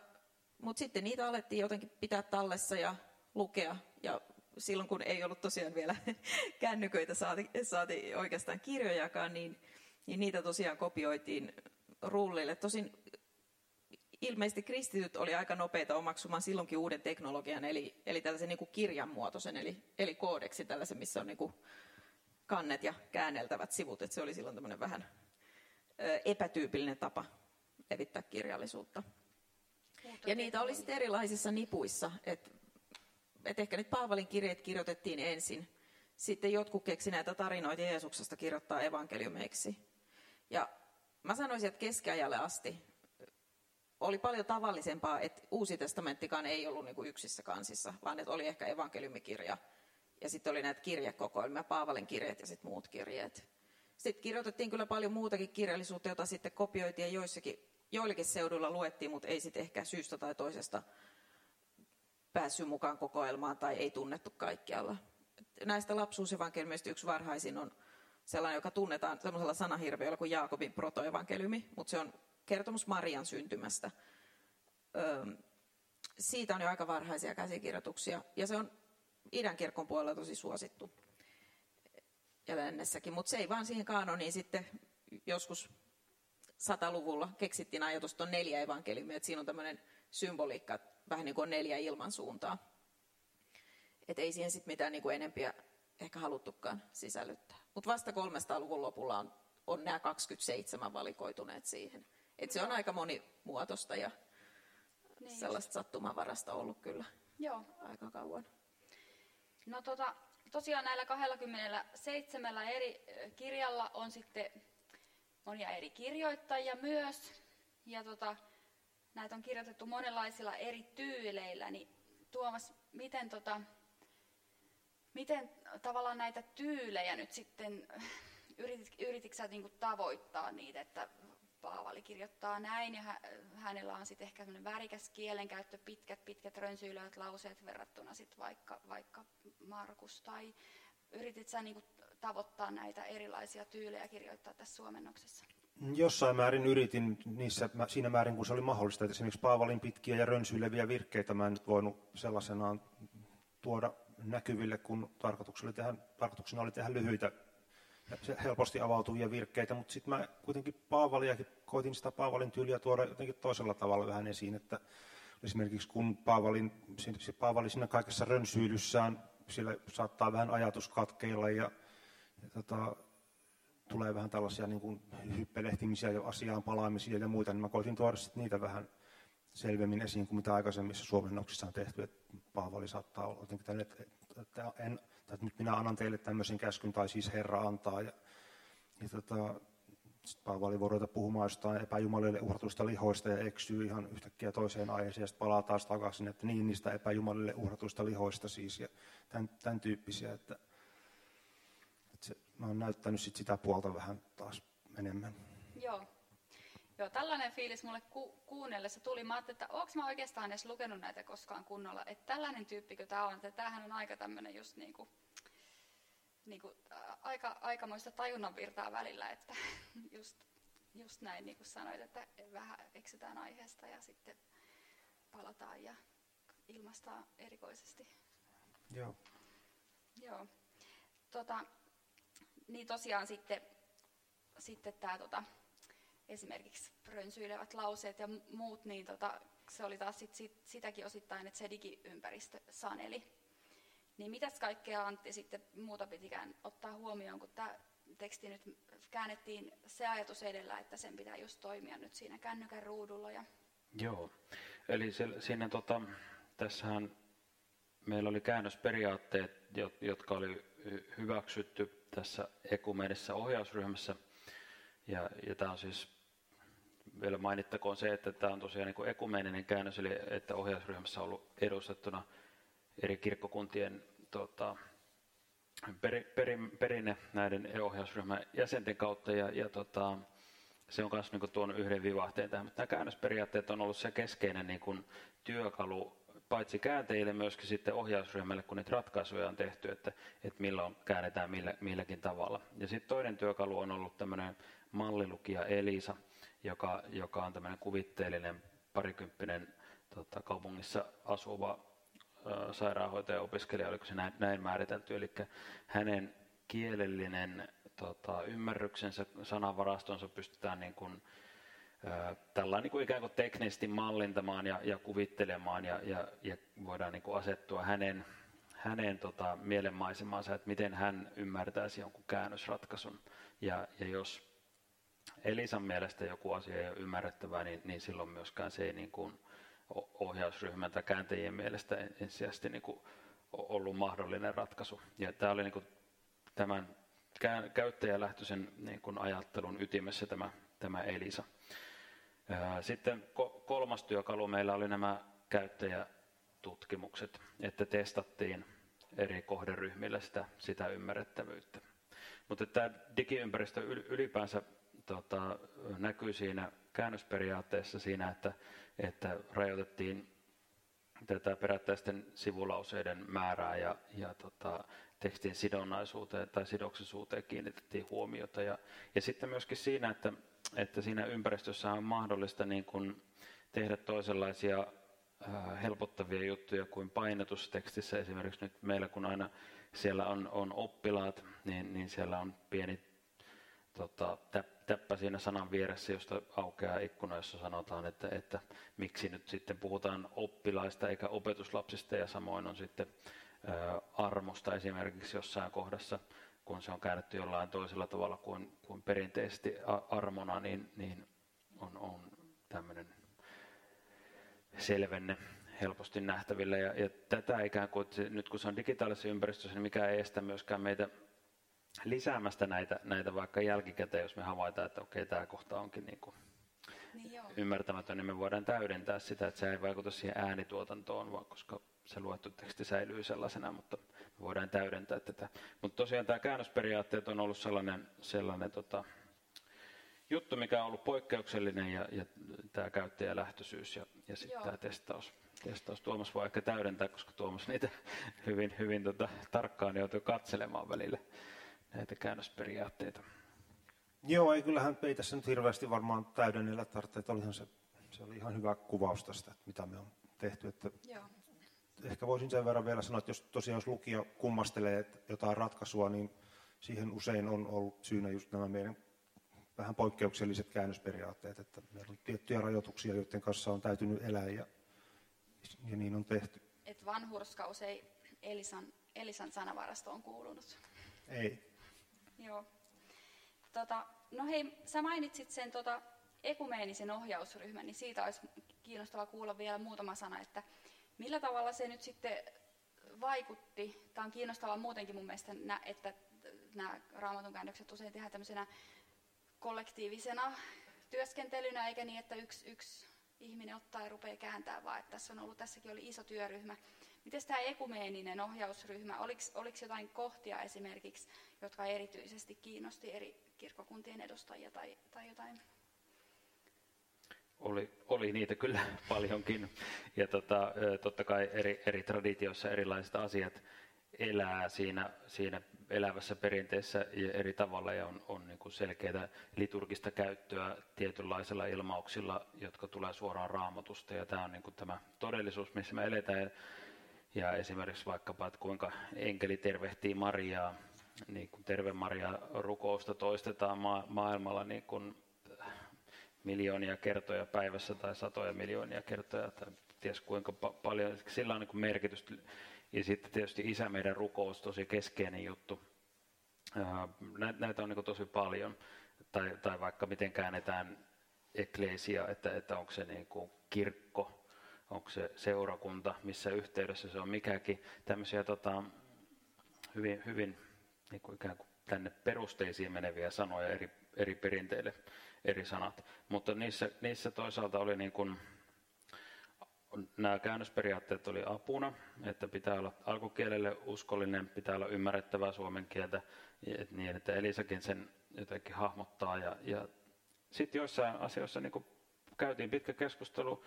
mutta sitten niitä alettiin jotenkin pitää tallessa ja lukea. Ja silloin kun ei ollut tosiaan vielä <laughs> kännyköitä, saati, saati oikeastaan kirjojakaan, niin, niin niitä tosiaan kopioitiin rullille. Tosin ilmeisesti kristityt oli aika nopeita omaksumaan silloinkin uuden teknologian, eli, eli tällaisen niin kuin kirjanmuotoisen, eli, eli koodeksi tällaisen, missä on niin kuin kannet ja käänneltävät sivut. että se oli silloin tämmöinen vähän epätyypillinen tapa levittää kirjallisuutta. Ja niitä oli sitten erilaisissa nipuissa. että et ehkä nyt Paavalin kirjeet kirjoitettiin ensin. Sitten jotkut keksi näitä tarinoita Jeesuksesta kirjoittaa evankeliumeiksi. Ja mä sanoisin, että keskiajalle asti oli paljon tavallisempaa, että Uusi testamenttikaan ei ollut niin kuin yksissä kansissa, vaan että oli ehkä evankeliumikirja. Ja sitten oli näitä kirjekokoelmia, Paavalin kirjeet ja sitten muut kirjeet. Sitten kirjoitettiin kyllä paljon muutakin kirjallisuutta, jota sitten kopioitiin ja joissakin joillakin seuduilla luettiin, mutta ei sitten ehkä syystä tai toisesta päässyt mukaan kokoelmaan tai ei tunnettu kaikkialla. Näistä lapsuusevankeliumista yksi varhaisin on sellainen, joka tunnetaan sellaisella sanahirveellä kuin Jaakobin protoevankeliumi, mutta se on kertomus Marian syntymästä. Öö, siitä on jo aika varhaisia käsikirjoituksia ja se on idän kirkon puolella tosi suosittu ja lännessäkin, mutta se ei vaan siihen kaanoniin sitten joskus sataluvulla keksittiin ajatus, että on neljä evankeliumia, että siinä on tämmöinen symboliikka, vähän niin kuin neljä ilmansuuntaa. Että ei siihen sitten mitään niin kuin enempiä ehkä haluttukaan sisällyttää. Mutta vasta 300-luvun lopulla on, on nämä 27 valikoituneet siihen. Että se on aika monimuotoista ja niin sellaista sattumanvarasta ollut kyllä Joo. aika kauan. No tota, tosiaan näillä 27 eri kirjalla on sitten monia eri kirjoittajia myös. Ja tota, näitä on kirjoitettu monenlaisilla eri tyyleillä. Niin Tuomas, miten, tota, miten tavallaan näitä tyylejä nyt sitten, <laughs> yritit, yrititkö sä niinku tavoittaa niitä, että Paavali kirjoittaa näin ja hänellä on sitten ehkä värikäs kielenkäyttö, pitkät, pitkät rönsyilöt lauseet verrattuna sitten vaikka, vaikka Markus tai yritit sä niin kuin tavoittaa näitä erilaisia tyylejä kirjoittaa tässä suomennoksessa? Jossain määrin yritin niissä, siinä määrin kun se oli mahdollista. Että esimerkiksi Paavalin pitkiä ja rönsyileviä virkkeitä mä en nyt voinut sellaisenaan tuoda näkyville, kun tarkoituksena oli tehdä, tarkoituksena oli tehdä lyhyitä helposti avautuvia virkkeitä, mutta sitten mä kuitenkin Paavaliakin koitin sitä Paavalin tyyliä tuoda jotenkin toisella tavalla vähän esiin, että esimerkiksi kun Paavalin, se Paavali siinä kaikessa rönsyilyssään, sillä saattaa vähän ajatus katkeilla ja, ja tota, tulee vähän tällaisia niin kuin hyppelehtimisiä ja asiaan palaamisia ja muita, niin mä koitin tuoda niitä vähän selvemmin esiin kuin mitä aikaisemmissa suomennoksissa on tehty, että Paavali saattaa olla jotenkin tänne, että, että, en, että nyt minä annan teille tämmöisen käskyn, tai siis Herra antaa. Ja, ja tota, sitten Paavali voi ruveta puhumaan jostain epäjumalille uhratuista lihoista ja eksyy ihan yhtäkkiä toiseen aiheeseen ja sitten palaa taas takaisin, että niin niistä epäjumalille uhratuista lihoista siis ja tämän, tämän tyyppisiä, että, että se, mä oon näyttänyt sit sitä puolta vähän taas enemmän. Joo. Joo, tällainen fiilis mulle ku- kuunnellessa tuli. Mä ajattelin, että onko mä oikeastaan edes lukenut näitä koskaan kunnolla. Että tällainen tyyppikö tämä on, että tämähän on aika tämmöinen just niin kuin, niin kuin, aika, aikamoista tajunnan virtaa välillä, että <laughs> just, just näin niin kuin sanoit, että vähän eksytään aiheesta ja sitten palataan ja ilmastaa erikoisesti. Joo. Joo. Tota, niin tosiaan sitten, sitten tämä tota, esimerkiksi rönsyilevät lauseet ja muut, niin tota, se oli taas sit, sit, sitäkin osittain, että se digiympäristö saneli. Niin mitäs kaikkea Antti sitten muuta pitikään ottaa huomioon, kun tämä teksti nyt käännettiin se ajatus edellä, että sen pitää just toimia nyt siinä kännykän ruudulla. Ja... Joo, eli se, siinä tota, tässähän meillä oli käännösperiaatteet, jotka oli hyväksytty tässä ekumenisessa ohjausryhmässä. Ja, ja tämä on siis, vielä mainittakoon se, että tämä on tosiaan niin ekumeninen käännös, eli että ohjausryhmässä on ollut edustettuna eri kirkkokuntien tota, peri, peri, perinne näiden ohjausryhmän jäsenten kautta, ja, ja tota, se on myös niin tuonut yhden vivahteen tähän. Mutta nämä käännösperiaatteet on ollut se keskeinen niin kuin, työkalu paitsi kääntäjille myöskin sitten ohjausryhmälle, kun niitä ratkaisuja on tehty, että, että milloin käännetään millä, milläkin tavalla. Ja sitten toinen työkalu on ollut tämmöinen mallilukija Elisa, joka, joka on tämmöinen kuvitteellinen parikymppinen tota, kaupungissa asuva sairaanhoitaja-opiskelija, oliko se näin, näin määritelty, eli hänen kielellinen tota, ymmärryksensä, sanavarastonsa pystytään niin kuin, tällä niin kuin ikään kuin teknisesti mallintamaan ja, ja kuvittelemaan ja, ja, ja voidaan niin kuin asettua hänen, hänen tota, mielenmaisemaansa, että miten hän ymmärtäisi jonkun käännösratkaisun. Ja, ja jos Elisan mielestä joku asia ei ole ymmärrettävää, niin, niin silloin myöskään se ei niin kuin ohjausryhmän tai kääntäjien mielestä ensisijaisesti niin kuin ollut mahdollinen ratkaisu. Ja tämä oli niin kuin tämän käyttäjälähtöisen niin kuin ajattelun ytimessä tämä, tämä Elisa. Sitten kolmas työkalu meillä oli nämä käyttäjätutkimukset, että testattiin eri kohderyhmillä sitä, sitä ymmärrettävyyttä. Mutta tämä digiympäristö ylipäänsä tota, näkyy siinä käännösperiaatteessa siinä, että, että rajoitettiin tätä perättäisten sivulauseiden määrää ja, ja tota, tekstin sidonnaisuuteen tai sidoksisuuteen kiinnitettiin huomiota. Ja, ja sitten myöskin siinä, että että siinä ympäristössä on mahdollista niin kuin tehdä toisenlaisia äh, helpottavia juttuja kuin painotustekstissä. Esimerkiksi nyt meillä, kun aina siellä on, on oppilaat, niin, niin siellä on pieni tota, täppä siinä sanan vieressä, josta aukeaa ikkuna, jossa sanotaan, että, että miksi nyt sitten puhutaan oppilaista eikä opetuslapsista, ja samoin on sitten äh, armosta esimerkiksi jossain kohdassa kun se on käännetty jollain toisella tavalla kuin, kuin perinteisesti armona, niin, niin on, on tämmöinen selvenne helposti nähtävillä. Ja, ja tätä ikään kuin, nyt kun se on digitaalisessa ympäristössä, niin mikä ei estä myöskään meitä lisäämästä näitä, näitä vaikka jälkikäteen, jos me havaitaan, että okei, tämä kohta onkin niin kuin niin ymmärtämätön, niin me voidaan täydentää sitä, että se ei vaikuta siihen äänituotantoon, vaan koska se luettu teksti säilyy sellaisena, mutta me voidaan täydentää tätä. Mutta tosiaan tämä käännösperiaatteet on ollut sellainen, sellainen tota, juttu, mikä on ollut poikkeuksellinen ja, ja tämä käyttäjälähtöisyys ja, ja sitten tämä testaus. testaus. Tuomas voi ehkä täydentää, koska Tuomas niitä <laughs> hyvin, hyvin tota, tarkkaan joutuu katselemaan välillä näitä käännösperiaatteita. Joo, ei kyllähän ei tässä nyt hirveästi varmaan täydennellä tarvitse, että olihan se, se oli ihan hyvä kuvaus tästä, että mitä me on tehty. Että Joo. Ehkä voisin sen verran vielä sanoa, että jos tosiaan jos lukija kummastelee jotain ratkaisua, niin siihen usein on ollut syynä just nämä meidän vähän poikkeukselliset käännösperiaatteet, että meillä on tiettyjä rajoituksia, joiden kanssa on täytynyt elää ja, ja niin on tehty. Et vanhurskaus ei Elisan, Elisan sanavarastoon kuulunut. Ei. Joo. Tota, no hei, sä mainitsit sen tota, ekumeenisen ohjausryhmän, niin siitä olisi kiinnostava kuulla vielä muutama sana, että millä tavalla se nyt sitten vaikutti. Tämä on kiinnostavaa muutenkin mun mielestä, että nämä raamatun käännökset usein tehdään tämmöisenä kollektiivisena työskentelynä, eikä niin, että yksi, yksi ihminen ottaa ja rupeaa kääntää, vaan että tässä on ollut, tässäkin oli iso työryhmä. Miten tämä ekumeeninen ohjausryhmä, oliko, oliko jotain kohtia esimerkiksi, jotka erityisesti kiinnosti eri kirkkokuntien edustajia tai, tai jotain? Oli, oli niitä kyllä <laughs> paljonkin. Ja tota, totta kai eri, eri traditioissa erilaiset asiat elää siinä, siinä elävässä perinteessä eri tavalla ja on, on niin kuin selkeää liturgista käyttöä tietynlaisilla ilmauksilla, jotka tulee suoraan raamatusta. Ja tämä on niin kuin tämä todellisuus, missä me eletään. Ja esimerkiksi vaikkapa, että kuinka enkeli tervehtii Mariaa, niin kuin Terve Maria rukousta toistetaan ma- maailmalla niin kuin miljoonia kertoja päivässä tai satoja miljoonia kertoja tai ties kuinka pa- paljon. Sillä on niin merkitystä. Ja sitten tietysti isä meidän rukous, tosi keskeinen juttu. Näitä on niin tosi paljon. Tai, tai vaikka miten käännetään eklesia, että, että onko se niin kuin kirkko, onko se seurakunta, missä yhteydessä se on mikäkin. Tämmöisiä tota, hyvin, hyvin niin kuin ikään kuin tänne perusteisiin meneviä sanoja eri, eri perinteille, eri sanat. Mutta niissä, niissä toisaalta oli niin kuin, nämä käännösperiaatteet oli apuna, että pitää olla alkukielelle uskollinen, pitää olla ymmärrettävää suomen kieltä, niin että Elisakin sen jotenkin hahmottaa. Ja, ja sitten joissain asioissa niin käytiin pitkä keskustelu,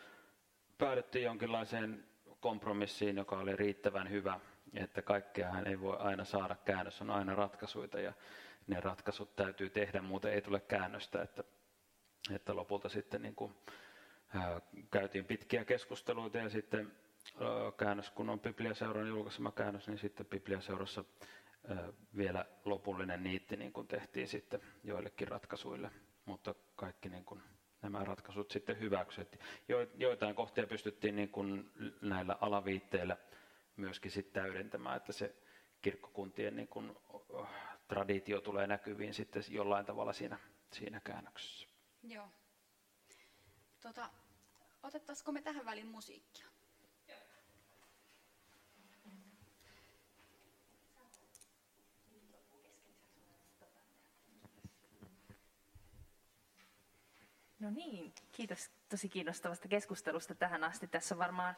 päädyttiin jonkinlaiseen kompromissiin, joka oli riittävän hyvä, että kaikkeahan ei voi aina saada, käännös on aina ratkaisuita ja ne ratkaisut täytyy tehdä, muuten ei tule käännöstä, että, että lopulta sitten niin kuin, käytiin pitkiä keskusteluita ja sitten käännös, kun on Bibliaseuran julkaisema käännös, niin sitten Bibliaseurassa vielä lopullinen niitti niin kuin tehtiin sitten joillekin ratkaisuille, mutta kaikki niin kuin nämä ratkaisut sitten hyväksyttiin. Joitain kohtia pystyttiin niin kuin näillä alaviitteillä myöskin sitten täydentämään, että se kirkkokuntien niin kuin traditio tulee näkyviin sitten jollain tavalla siinä, siinä käännöksessä. Joo. Tota, Otettaisiko me tähän väliin musiikkia? No niin, kiitos tosi kiinnostavasta keskustelusta tähän asti. Tässä varmaan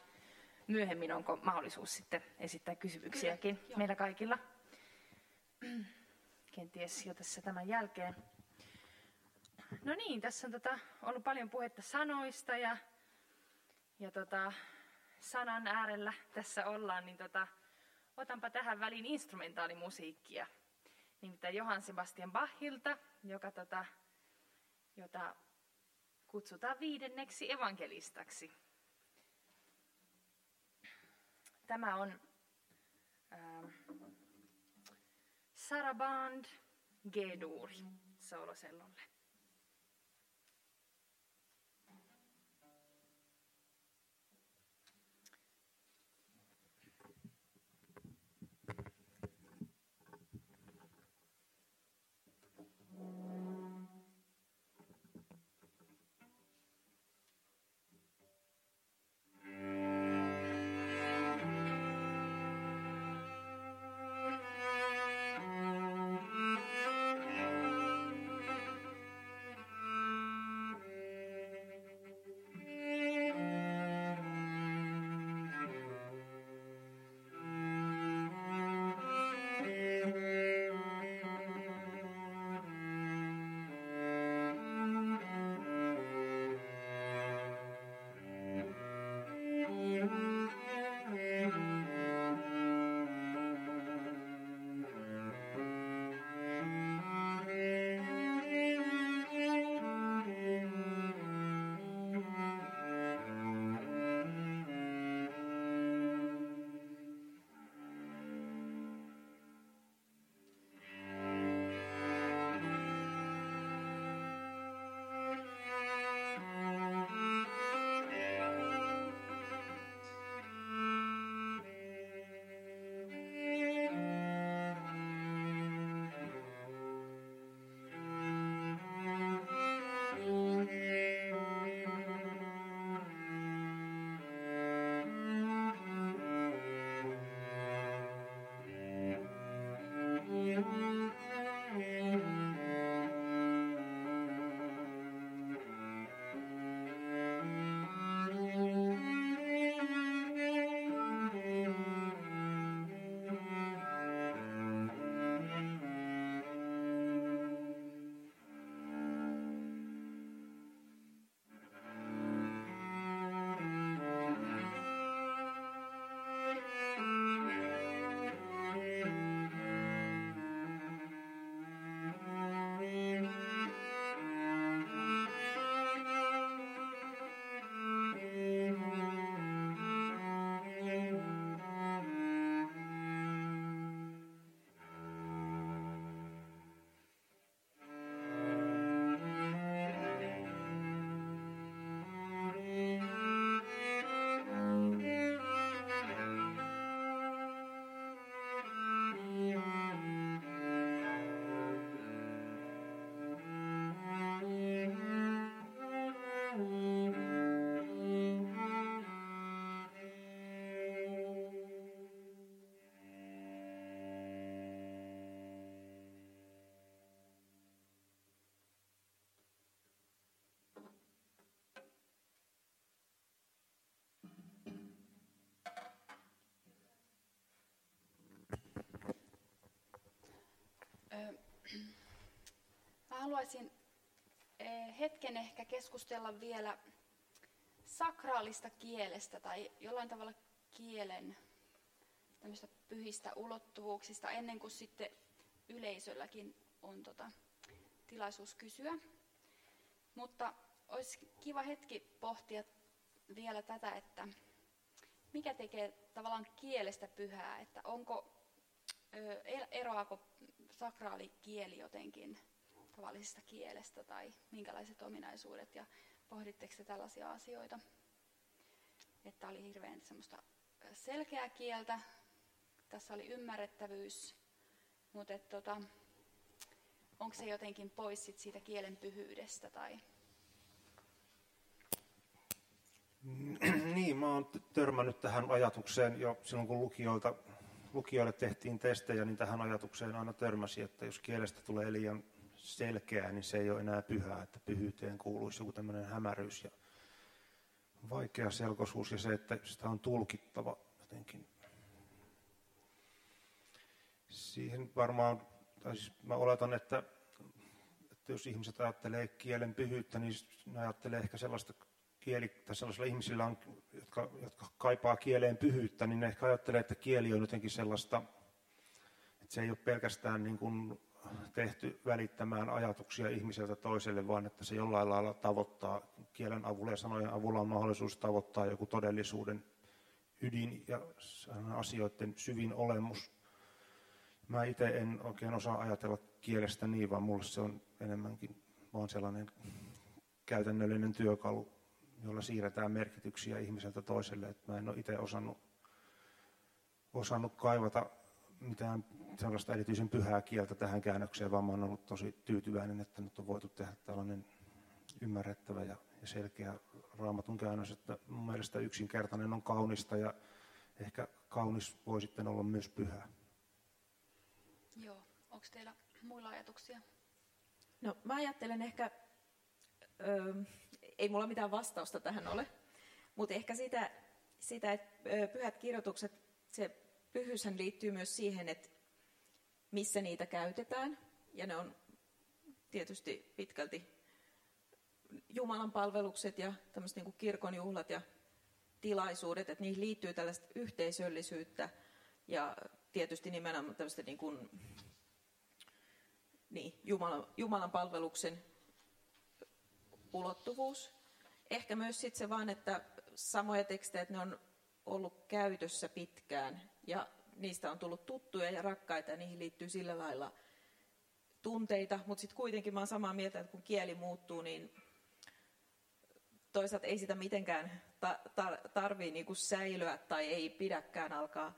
myöhemmin onko mahdollisuus sitten esittää kysymyksiäkin Kyllä, meillä kaikilla. Kenties jo tässä tämän jälkeen. No niin, tässä on tota, ollut paljon puhetta sanoista ja ja tota, sanan äärellä tässä ollaan, niin tota, otanpa tähän väliin instrumentaalimusiikkia. Nimittäin Johann Sebastian Bachilta, joka tota, jota kutsutaan viidenneksi evankelistaksi. Tämä on äh, Saraband G-duuri soolosellolle. Haluaisin hetken ehkä keskustella vielä sakraalista kielestä tai jollain tavalla kielen pyhistä ulottuvuuksista ennen kuin sitten yleisölläkin on tota, tilaisuus kysyä. Mutta olisi kiva hetki pohtia vielä tätä, että mikä tekee tavallaan kielestä pyhää, että onko, eroaako sakraali kieli jotenkin tavallisesta kielestä tai minkälaiset ominaisuudet ja pohditteko te tällaisia asioita? Että oli hirveän semmoista selkeää kieltä, tässä oli ymmärrettävyys, mutta et, tota, onko se jotenkin pois sit siitä kielen pyhyydestä tai <clears throat> niin, mä oon törmännyt tähän ajatukseen jo silloin, kun lukijoille tehtiin testejä, niin tähän ajatukseen aina törmäsi, että jos kielestä tulee liian selkeää, niin se ei ole enää pyhää, että pyhyyteen kuuluisi joku tämmöinen hämäryys ja vaikea selkoisuus ja se, että sitä on tulkittava jotenkin. Siihen varmaan, tai siis mä oletan, että, että jos ihmiset ajattelee kielen pyhyyttä, niin ne ajattelee ehkä sellaista kieli, tai sellaisilla ihmisillä, on, jotka, jotka kaipaa kieleen pyhyyttä, niin ne ehkä ajattelee, että kieli on jotenkin sellaista, että se ei ole pelkästään niin kuin tehty välittämään ajatuksia ihmiseltä toiselle, vaan että se jollain lailla tavoittaa kielen avulla ja sanojen avulla on mahdollisuus tavoittaa joku todellisuuden ydin ja asioiden syvin olemus. Mä itse en oikein osaa ajatella kielestä niin, vaan mulle se on enemmänkin vaan sellainen käytännöllinen työkalu jolla siirretään merkityksiä ihmiseltä toiselle. Että mä en ole itse osannut, osannut kaivata mitään sellaista erityisen pyhää kieltä tähän käännökseen, vaan mä olen ollut tosi tyytyväinen, että nyt on voitu tehdä tällainen ymmärrettävä ja, ja selkeä raamatun käännös, että mun mielestä yksinkertainen on kaunista ja ehkä kaunis voi sitten olla myös pyhää. Joo, onko teillä muilla ajatuksia? No mä ajattelen ehkä, ö, ei mulla mitään vastausta tähän ole. Mutta ehkä sitä, sitä, että pyhät kirjoitukset, se pyhyyshän liittyy myös siihen, että missä niitä käytetään. Ja ne on tietysti pitkälti Jumalan palvelukset ja tämmöiset niin kirkon juhlat ja tilaisuudet, että niihin liittyy tällaista yhteisöllisyyttä ja tietysti nimenomaan tämmöistä niin kuin, niin, Jumalan, Jumalan palveluksen ulottuvuus. Ehkä myös sitten se vaan, että samoja tekstejä, että ne on ollut käytössä pitkään ja niistä on tullut tuttuja ja rakkaita ja niihin liittyy sillä lailla tunteita, mutta sitten kuitenkin mä oon samaa mieltä, että kun kieli muuttuu, niin toisaalta ei sitä mitenkään ta- tar- tarvii niinku säilyä tai ei pidäkään alkaa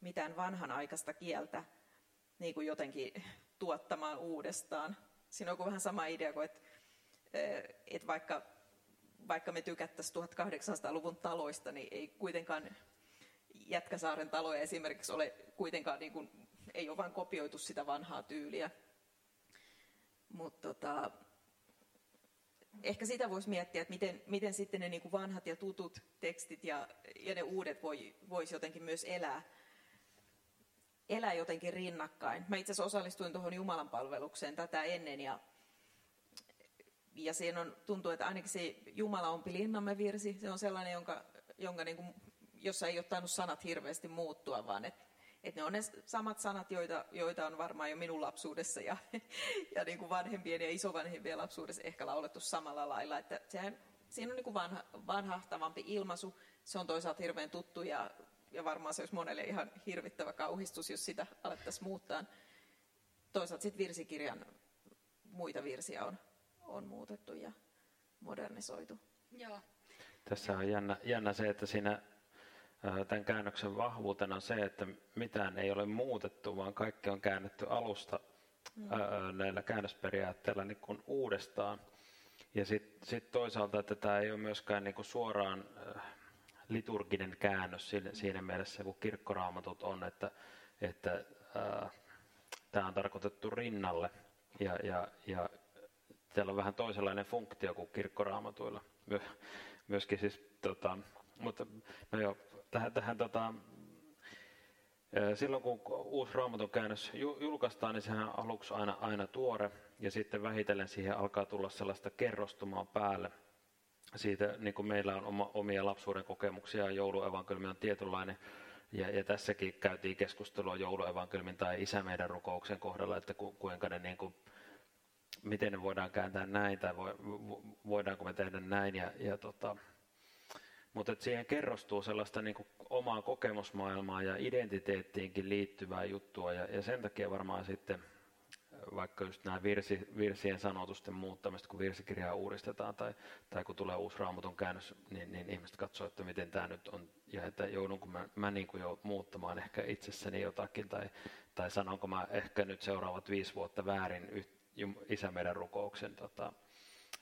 mitään vanhanaikaista kieltä niin kuin jotenkin tuottamaan uudestaan. Siinä on vähän sama idea kuin, että että vaikka, vaikka me tykättäisiin 1800-luvun taloista, niin ei kuitenkaan Jätkäsaaren taloja esimerkiksi ole kuitenkaan, niin kuin, ei ole vain kopioitu sitä vanhaa tyyliä. Mutta tota, ehkä sitä voisi miettiä, että miten, miten sitten ne niin kuin vanhat ja tutut tekstit ja, ja ne uudet voi, voisi jotenkin myös elää, elää jotenkin rinnakkain. Mä itse asiassa osallistuin tuohon Jumalan palvelukseen tätä ennen ja ja siinä on, tuntuu, että ainakin se Jumala on linnamme virsi, se on sellainen, jonka, jonka niin kuin, jossa ei ole tainnut sanat hirveästi muuttua, vaan että et ne on ne samat sanat, joita, joita on varmaan jo minun lapsuudessa ja, <laughs> ja niin kuin vanhempien ja isovanhempien lapsuudessa ehkä laulettu samalla lailla. Että sehän, siinä on niin kuin vanha, vanhahtavampi ilmaisu, se on toisaalta hirveän tuttu ja, ja varmaan se olisi monelle ihan hirvittävä kauhistus, jos sitä alettaisiin muuttaa. Toisaalta sitten virsikirjan muita virsiä on on muutettu ja modernisoitu. Joo. Tässä on jännä, jännä se, että siinä tämän käännöksen vahvuutena on se, että mitään ei ole muutettu, vaan kaikki on käännetty alusta mm. näillä käännösperiaatteilla niin kuin uudestaan. Ja sitten sit toisaalta, että tämä ei ole myöskään niin kuin suoraan liturginen käännös siinä, siinä mielessä, kun kirkkoraamatut on, että, että ää, tämä on tarkoitettu rinnalle ja, ja, ja Täällä on vähän toisenlainen funktio kuin kirkkoraamatuilla. My, <laughs> myöskin siis, tota, mutta no joo, tähän, tähän tota, Silloin kun uusi raamatun käännös julkaistaan, niin sehän on aluksi aina, aina tuore ja sitten vähitellen siihen alkaa tulla sellaista kerrostumaa päälle. Siitä niin kuin meillä on oma, omia lapsuuden kokemuksia, jouluevankelmi on tietynlainen ja, ja tässäkin käytiin keskustelua jouluevankelmin tai isä meidän rukouksen kohdalla, että ku, kuinka ne niin kuin, miten ne voidaan kääntää näin tai voidaanko me tehdä näin. Ja, ja tota, mutta että siihen kerrostuu sellaista niin kuin omaa kokemusmaailmaa ja identiteettiinkin liittyvää juttua ja, ja sen takia varmaan sitten vaikka just nämä virsi, virsien sanotusten muuttamista, kun virsikirjaa uudistetaan tai, tai kun tulee uusi raamatun käännös, niin, niin ihmiset katsoo, että miten tämä nyt on, ja että joudunko mä, mä niin kuin jo muuttamaan ehkä itsessäni jotakin, tai, tai sanonko mä ehkä nyt seuraavat viisi vuotta väärin isä meidän rukouksen tota,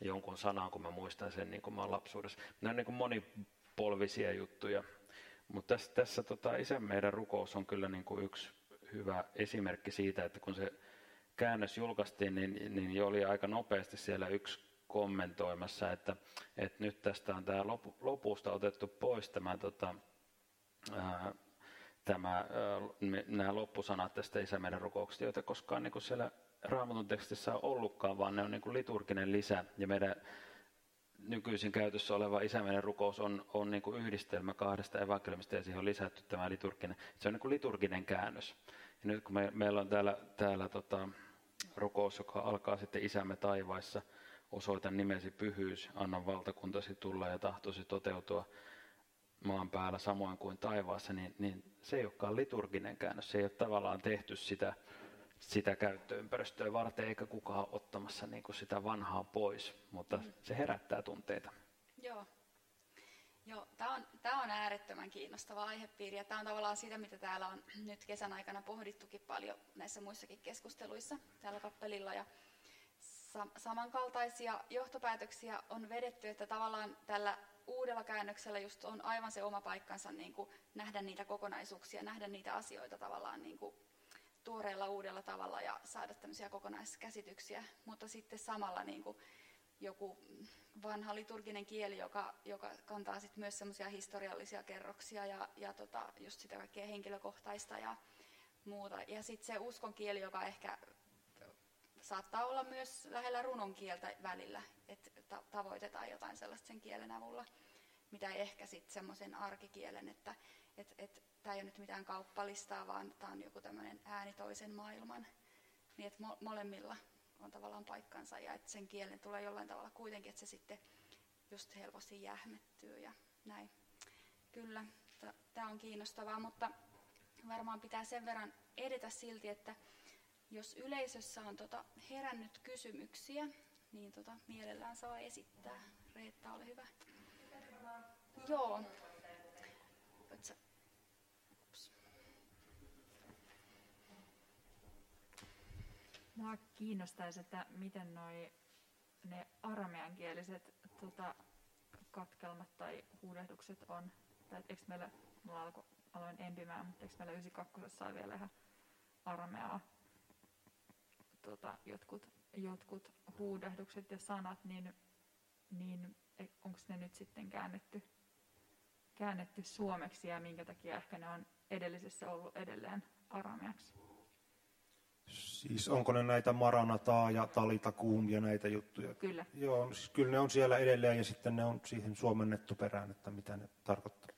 jonkun sanan, kun mä muistan sen niin kuin mä olen lapsuudessa. Nämä on niin kuin monipolvisia juttuja, mutta tässä, tässä tota, isä meidän rukous on kyllä niin kuin yksi hyvä esimerkki siitä, että kun se käännös julkaistiin, niin, niin jo oli aika nopeasti siellä yksi kommentoimassa, että, että nyt tästä on tämä lopu, lopusta otettu pois tämä, tota, ää, tämä, ää, nämä loppusanat tästä Isä meidän rukouksesta, joita koskaan niin kuin siellä Raamatun tekstissä on ollutkaan, vaan ne on niin kuin liturginen lisä ja meidän nykyisin käytössä oleva isämeinen rukous on, on niin kuin yhdistelmä kahdesta evankeliumista ja siihen on lisätty tämä liturginen. Se on niin kuin liturginen käännös. Ja nyt kun me, meillä on täällä, täällä tota, rukous, joka alkaa sitten Isämme taivaissa, osoita nimesi pyhyys, anna valtakuntasi tulla ja tahtosi toteutua maan päällä samoin kuin taivaassa, niin, niin se ei olekaan liturginen käännös. Se ei ole tavallaan tehty sitä, sitä käyttöympäristöä varten, eikä kukaan ole ottamassa niin kuin sitä vanhaa pois, mutta mm. se herättää tunteita. Joo. Joo, tämä on, tämä on äärettömän kiinnostava aihepiiri ja tämä on tavallaan sitä, mitä täällä on nyt kesän aikana pohdittukin paljon näissä muissakin keskusteluissa täällä kappelilla. Ja sa- samankaltaisia johtopäätöksiä on vedetty, että tavallaan tällä uudella käännöksellä just on aivan se oma paikkansa niin kuin nähdä niitä kokonaisuuksia, nähdä niitä asioita tavallaan niin kuin tuoreella uudella tavalla ja saada tämmöisiä kokonaiskäsityksiä, mutta sitten samalla niin kuin joku vanha liturginen kieli, joka, joka kantaa sit myös semmoisia historiallisia kerroksia ja, ja tota, just sitä kaikkea henkilökohtaista ja muuta. Ja sitten se uskon kieli, joka ehkä saattaa olla myös lähellä runon kieltä välillä, että ta- tavoitetaan jotain sellaista sen kielen avulla, mitä ei ehkä sitten semmoisen arkikielen, että et, et, tämä ei ole nyt mitään kauppalistaa, vaan tämä on joku tämmöinen ääni toisen maailman. Niin että mo- molemmilla on tavallaan paikkansa ja että sen kielen tulee jollain tavalla kuitenkin, että se sitten just helposti jähmettyy ja näin. Kyllä, tämä on kiinnostavaa, mutta varmaan pitää sen verran edetä silti, että jos yleisössä on tota herännyt kysymyksiä, niin tota mielellään saa esittää. Reetta, ole hyvä. Joo. Mua kiinnostaisi, että miten noi, ne arameankieliset tota, katkelmat tai huudehdukset on. Tai eikö meillä, mulla alko, aloin empimään, mutta eikö meillä 92 on vielä ihan arameaa tota, jotkut, jotkut huudehdukset ja sanat, niin, niin e, onko ne nyt sitten käännetty, käännetty suomeksi ja minkä takia ehkä ne on edellisessä ollut edelleen arameaksi? Siis onko ne näitä Maranataa ja Talita Kuum ja näitä juttuja? Kyllä. Joo, siis kyllä ne on siellä edelleen ja sitten ne on siihen suomennettu perään, että mitä ne tarkoittaa.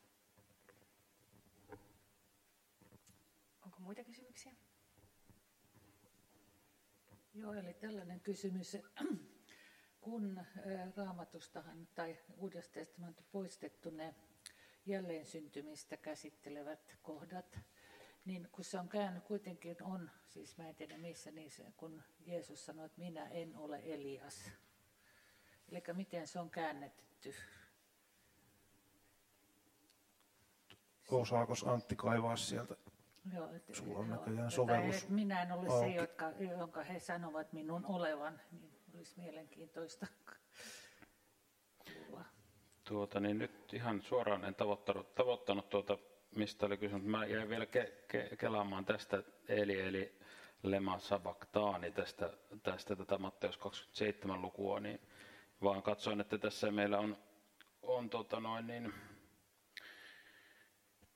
Onko muita kysymyksiä? Joo, eli tällainen kysymys. <clears throat> Kun raamatustahan tai Uudesta testamentti poistettu ne jälleen syntymistä käsittelevät kohdat, niin kun se on käynyt, kuitenkin on, siis mä en tiedä missä niissä, kun Jeesus sanoi, että minä en ole Elias. Eli miten se on käännetty? Osaako Antti kaivaa sieltä? Joo, et, Sulla on näköjään sovellus. Et minä en ole se, jotka, jonka he sanovat minun olevan, niin olisi mielenkiintoista kuulla. Tuota, niin nyt ihan suoraan en tavoittanut, tavoittanut tuota mistä oli kysymys. Mä jäin vielä ke, ke, kelaamaan tästä Eli, eli Lema Sabaktaani tästä, tästä tätä Matteus 27 lukua, niin vaan katsoin, että tässä meillä on, on tota noin niin,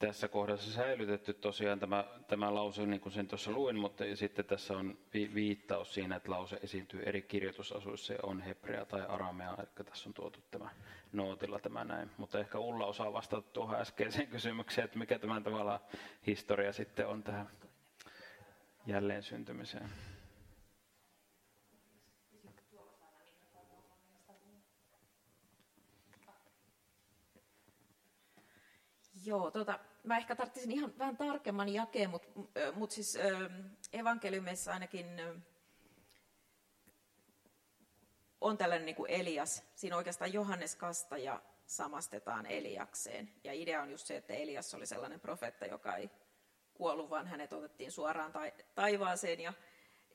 tässä kohdassa säilytetty tosiaan tämä, tämä lause, niin kuin sen tuossa luin, mutta sitten tässä on vi, viittaus siinä, että lause esiintyy eri kirjoitusasuissa ja on hebrea tai aramea, eli tässä on tuotu tämä nootilla tämä näin. Mutta ehkä Ulla osaa vastata tuohon äskeiseen <laughs> kysymykseen, että mikä tämä tavallaan historia sitten on tähän jälleen syntymiseen. Joo, tota, mä ehkä tarvitsisin ihan vähän tarkemman jakeen, mutta mut siis evankeliumissa ainakin on tällainen niin kuin Elias. Siinä oikeastaan Johannes Kastaja samastetaan Eliakseen. Ja idea on just se, että Elias oli sellainen profeetta, joka ei kuollut, vaan hänet otettiin suoraan taivaaseen. Ja,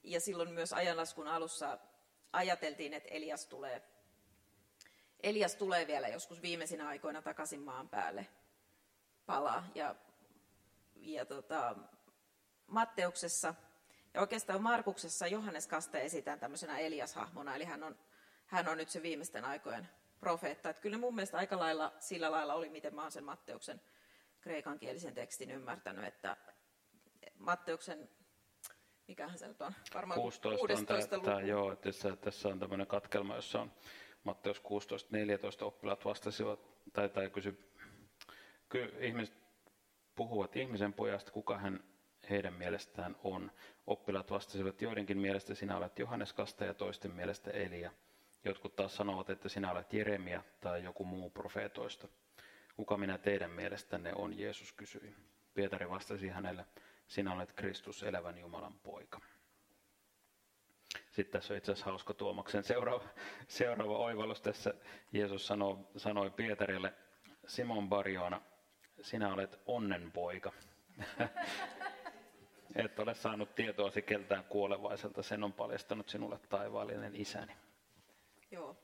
ja silloin myös ajanlaskun alussa ajateltiin, että Elias tulee, Elias tulee vielä joskus viimeisinä aikoina takaisin maan päälle pala. Ja, ja tota, Matteuksessa ja oikeastaan Markuksessa Johannes Kaste esitään tämmöisenä Elias-hahmona, eli hän on, hän on nyt se viimeisten aikojen profeetta. Että kyllä mun mielestä aika lailla sillä lailla oli, miten mä oon sen Matteuksen kreikankielisen tekstin ymmärtänyt, että Matteuksen, mikähän se nyt on, varmaan 16, 16 on tämä, joo, että tässä, tässä on tämmöinen katkelma, jossa on Matteus 16.14 oppilaat vastasivat, tai, tai kysy kyllä ihmiset puhuvat ihmisen pojasta, kuka hän heidän mielestään on. Oppilaat vastasivat, joidenkin mielestä sinä olet Johannes Kasta ja toisten mielestä Elia. Jotkut taas sanovat, että sinä olet Jeremia tai joku muu profeetoista. Kuka minä teidän mielestänne on, Jeesus kysyi. Pietari vastasi hänelle, sinä olet Kristus, elävän Jumalan poika. Sitten tässä on itse asiassa hauska Tuomaksen seuraava, seuraava oivallus. Tässä Jeesus sanoi, sanoi Pietarille, Simon Barjoona, sinä olet onnenpoika. <laughs> Et ole saanut tietoasi keltään kuolevaiselta, sen on paljastanut sinulle taivaallinen isäni. Joo,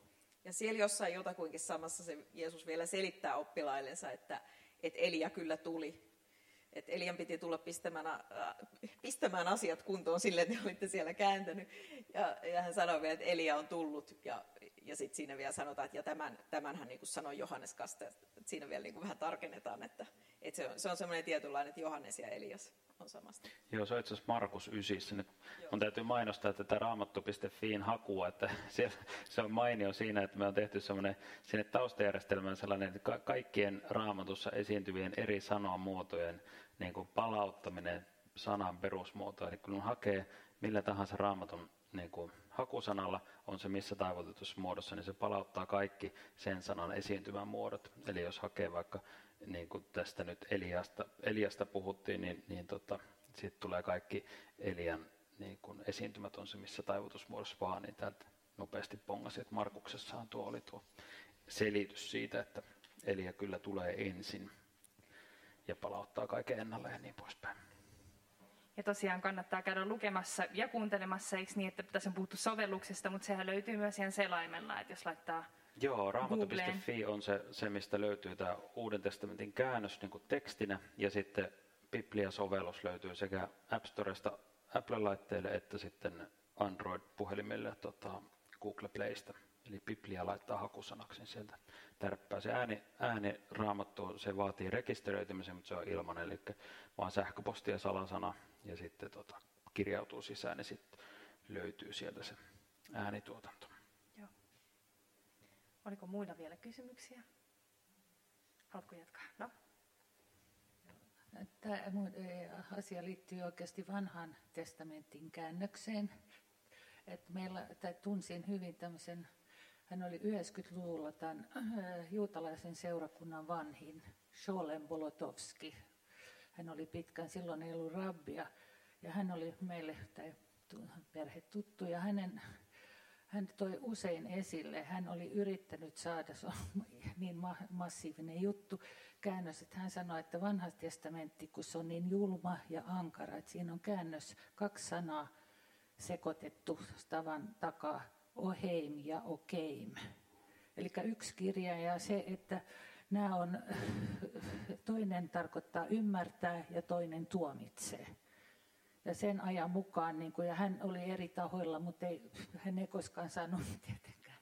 ja siellä jossain jotakuinkin samassa se Jeesus vielä selittää oppilaillensa, että, että Elia kyllä tuli. Että Elian piti tulla pistämään, äh, pistämään asiat kuntoon sille, että olitte siellä kääntänyt. Ja, ja hän sanoi vielä, että Elia on tullut. Ja, ja sitten siinä vielä sanotaan, että ja tämän, tämän hän niin kuin sanoi Johannes Kaste. Että siinä vielä niin kuin vähän tarkennetaan, että, että se on, se on semmoinen tietynlainen, että Johannes ja Elias on samasta. Joo, se on itse asiassa Markus 9. Nyt on täytyy mainostaa tätä raamattu.fiin hakua, että <laughs> se, se on mainio siinä, että me on tehty semmoinen sinne taustajärjestelmään sellainen, että ka- kaikkien raamatussa esiintyvien eri sanamuotojen niin kuin palauttaminen sanan perusmuotoon. Eli kun hakee millä tahansa raamatun niin kuin hakusanalla, on se missä taivutetussa muodossa, niin se palauttaa kaikki sen sanan esiintymän muodot. Eli jos hakee vaikka, niin kuin tästä nyt Eliasta, Eliasta puhuttiin, niin, niin tota, sitten tulee kaikki Elian niin kuin esiintymät on se missä taivutusmuodossa vaan, niin täältä nopeasti pongasi, että Markuksessahan tuo oli tuo selitys siitä, että Elia kyllä tulee ensin ja palauttaa kaiken ennalleen ja niin poispäin. Ja tosiaan kannattaa käydä lukemassa ja kuuntelemassa, eikö niin, että tässä on puhuttu sovelluksesta, mutta sehän löytyy myös ihan selaimella, että jos laittaa Joo, raamattu.fi on se, se, mistä löytyy tämä Uuden testamentin käännös niin kuin tekstinä, ja sitten Biblia-sovellus löytyy sekä App Storesta Apple-laitteille että sitten Android-puhelimille tota, Google Playsta. Eli Biblia laittaa hakusanaksi, sieltä tärppää. Se ääni, ääni raamattu, se vaatii rekisteröitymisen, mutta se on ilmanen, eli vaan sähköposti ja salasana, ja sitten tota, kirjautuu sisään, niin sitten löytyy sieltä se äänituotanto. Joo. Oliko muilla vielä kysymyksiä? Haluatko jatkaa? No. Tämä asia liittyy oikeasti vanhan testamentin käännökseen. että meillä, tai tunsin hyvin tämmöisen hän oli 90-luvulla tämän juutalaisen seurakunnan vanhin, Sholem Bolotowski. Hän oli pitkän, silloin ei ollut rabbia, ja hän oli meille tai perhe tuttu, ja hänen, hän toi usein esille, hän oli yrittänyt saada, se on <laughs> niin massiivinen juttu, käännös, että hän sanoi, että vanha testamentti, kun se on niin julma ja ankara, että siinä on käännös, kaksi sanaa sekoitettu tavan takaa, Oheim ja Okeim. Eli yksi kirja ja se, että nämä on, <laughs> toinen tarkoittaa ymmärtää ja toinen tuomitsee. Ja sen ajan mukaan, niin kuin, ja hän oli eri tahoilla, mutta ei, hän ei koskaan saanut <laughs> tietenkään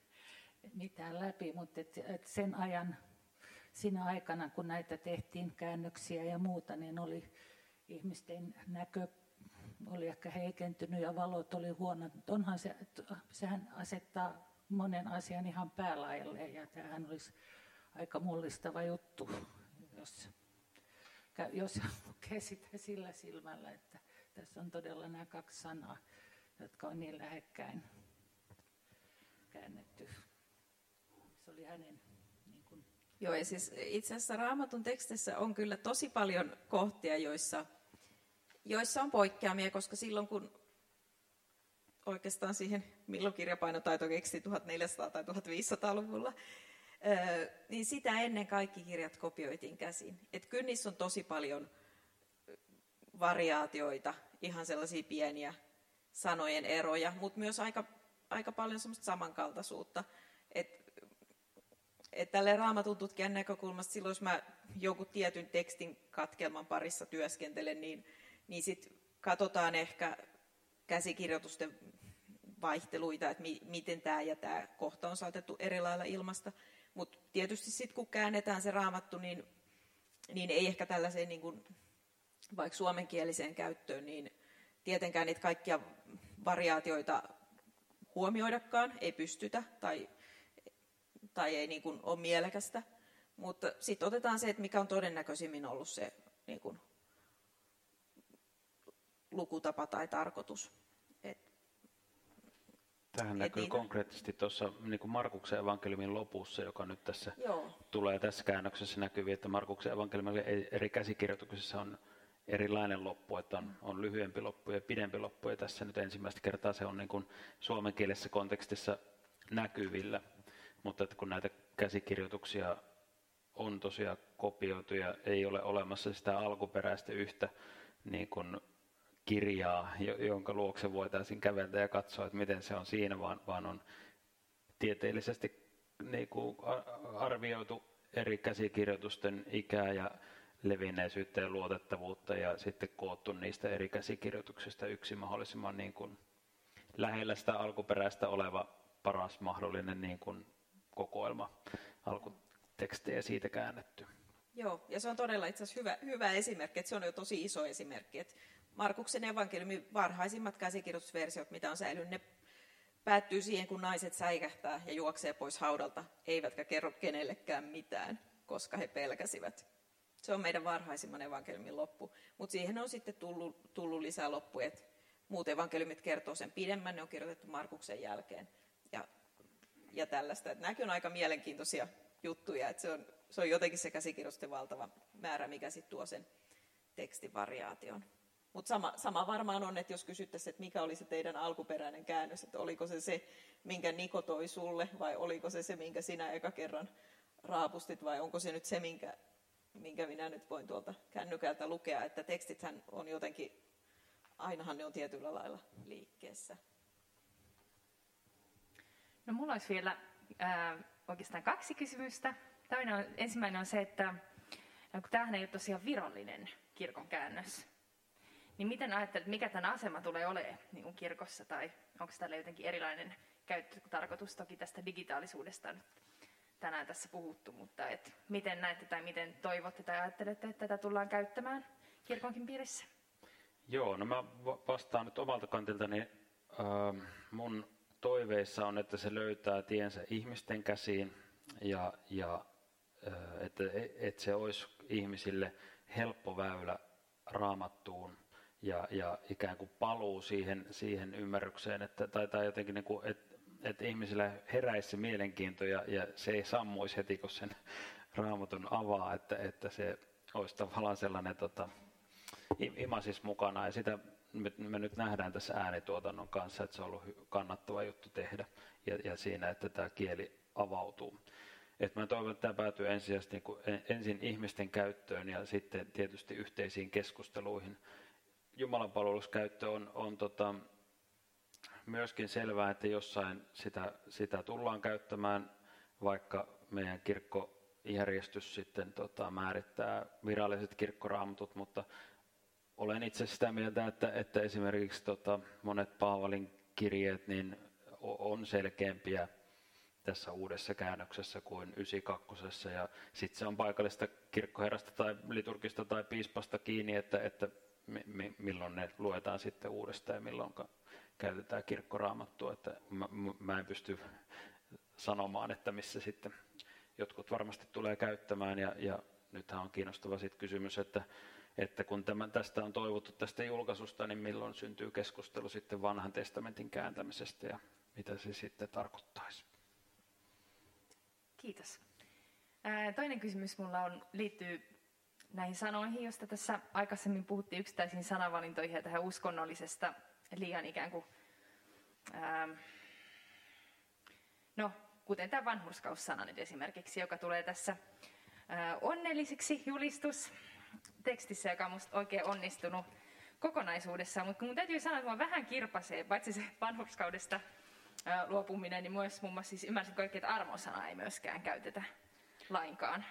mitään läpi, mutta et, et sen ajan siinä aikana, kun näitä tehtiin käännöksiä ja muuta, niin oli ihmisten näkö oli ehkä heikentynyt ja valot oli huonot. Onhan se, sehän asettaa monen asian ihan päälaille ja tämähän olisi aika mullistava juttu, jos, jos lukee sitä sillä silmällä, että tässä on todella nämä kaksi sanaa, jotka on niin lähekkäin käännetty. Se oli hänen niin kuin... Joo, ja siis itse asiassa Raamatun tekstissä on kyllä tosi paljon kohtia, joissa, joissa on poikkeamia, koska silloin kun oikeastaan siihen, milloin kirjapainotaito keksi 1400- tai 1500-luvulla, niin sitä ennen kaikki kirjat kopioitiin käsin. Et kyllä niissä on tosi paljon variaatioita, ihan sellaisia pieniä sanojen eroja, mutta myös aika, aika paljon semmoista samankaltaisuutta. Et, et tälle raamatun tutkijan näkökulmasta silloin, jos mä jonkun tietyn tekstin katkelman parissa työskentelen, niin, niin sitten katsotaan ehkä käsikirjoitusten vaihteluita, että mi, miten tämä ja tämä kohta on saatettu eri lailla ilmasta. Mutta tietysti sitten kun käännetään se raamattu, niin, niin ei ehkä tällaiseen niin kuin, vaikka suomenkieliseen käyttöön, niin tietenkään niitä kaikkia variaatioita huomioidakaan, ei pystytä tai, tai ei niin kuin ole mielekästä. Mutta sitten otetaan se, että mikä on todennäköisimmin ollut se niin kuin, lukutapa tai tarkoitus. Tähän näkyy niitä... konkreettisesti tuossa niin Markuksen evankeliumin lopussa, joka nyt tässä Joo. tulee tässä käännöksessä näkyviin, että Markuksen evankeliumin eri käsikirjoituksissa on erilainen loppu, että on, on lyhyempi loppu ja pidempi loppu, ja tässä nyt ensimmäistä kertaa se on niin kuin suomenkielisessä kontekstissa näkyvillä, mutta että kun näitä käsikirjoituksia on tosiaan kopioitu ja ei ole olemassa sitä alkuperäistä yhtä niin kuin kirjaa, jonka luokse voitaisiin käveltä ja katsoa, että miten se on siinä, vaan, vaan on tieteellisesti niin kuin arvioitu eri käsikirjoitusten ikää ja levinneisyyttä ja luotettavuutta ja sitten koottu niistä eri käsikirjoituksista yksi mahdollisimman niin kuin lähellä sitä alkuperäistä oleva paras mahdollinen niin kuin kokoelma alkutekstejä siitä käännetty. Joo, ja se on todella itse asiassa hyvä, hyvä esimerkki, että se on jo tosi iso esimerkki, että Markuksen evankeliumin varhaisimmat käsikirjoitusversiot, mitä on säilynyt, ne päättyy siihen, kun naiset säikähtää ja juoksee pois haudalta, eivätkä kerro kenellekään mitään, koska he pelkäsivät. Se on meidän varhaisimman evankeliumin loppu. Mutta siihen on sitten tullut, tullut lisää loppuja. Et muut evankeliumit kertoo sen pidemmän, ne on kirjoitettu Markuksen jälkeen. Ja, ja tällaista. Et nämäkin on aika mielenkiintoisia juttuja. Et se, on, se on jotenkin se käsikirjoitusten valtava määrä, mikä sitten tuo sen tekstivariaation. Mutta sama, sama varmaan on, että jos kysyttäisiin, että mikä oli se teidän alkuperäinen käännös, että oliko se se, minkä Niko toi sulle, vai oliko se se, minkä sinä eka kerran raapustit, vai onko se nyt se, minkä, minkä minä nyt voin tuolta kännykältä lukea, että tekstithän on jotenkin, ainahan ne on tietyllä lailla liikkeessä. No mulla olisi vielä ää, oikeastaan kaksi kysymystä. Toinen on, ensimmäinen on se, että kun tämähän ei ole tosiaan virallinen kirkon käännös, niin miten ajattelet, mikä tämän asema tulee olemaan niin kuin kirkossa, tai onko tällä jotenkin erilainen käyttötarkoitus? Toki tästä digitaalisuudesta nyt tänään tässä puhuttu, mutta et miten näette tai miten toivotte tai ajattelette, että tätä tullaan käyttämään kirkonkin piirissä? Joo, no mä vastaan nyt omalta kantiltani. Äh, mun toiveissa on, että se löytää tiensä ihmisten käsiin ja, ja äh, että et se olisi ihmisille helppo väylä raamattuun ja, ja ikään kuin paluu siihen, siihen ymmärrykseen, että, tai, tai jotenkin niin kuin, että, että ihmisillä heräisi se mielenkiinto ja, ja se ei sammuisi heti, kun sen <laughs> raamatun avaa, että, että se olisi tavallaan sellainen tota, imasis mukana ja sitä me, me nyt nähdään tässä äänituotannon kanssa, että se on ollut kannattava juttu tehdä ja, ja siinä, että tämä kieli avautuu. Et mä toivon, että tämä päätyy niin ensin ihmisten käyttöön ja sitten tietysti yhteisiin keskusteluihin Jumalan palveluskäyttö on, on tota, myöskin selvää, että jossain sitä, sitä tullaan käyttämään, vaikka meidän kirkkojärjestys sitten tota, määrittää viralliset kirkkoraamatut, mutta olen itse sitä mieltä, että, että esimerkiksi tota, monet Paavalin kirjeet niin on selkeämpiä tässä uudessa käännöksessä kuin 92. Ja sitten se on paikallista kirkkoherrasta tai liturgista tai piispasta kiinni, että, että milloin ne luetaan sitten uudestaan ja milloin käytetään kirkkoraamattua. Että mä, mä en pysty sanomaan, että missä sitten jotkut varmasti tulee käyttämään. Ja, ja nythän on kiinnostava sitten kysymys, että, että kun tämän, tästä on toivottu tästä julkaisusta, niin milloin syntyy keskustelu sitten vanhan testamentin kääntämisestä ja mitä se sitten tarkoittaisi. Kiitos. toinen kysymys mulla on, liittyy näihin sanoihin, joista tässä aikaisemmin puhuttiin yksittäisiin sanavalintoihin ja tähän uskonnollisesta liian ikään kuin, ää, no, kuten tämä vanhurskaussana nyt esimerkiksi, joka tulee tässä ää, onnellisiksi julistus tekstissä, joka on musta oikein onnistunut kokonaisuudessaan, mutta mun täytyy sanoa, että vähän kirpasee, paitsi se vanhurskaudesta ää, luopuminen, niin myös muun muassa siis ymmärsin kaikki, että armosana ei myöskään käytetä lainkaan.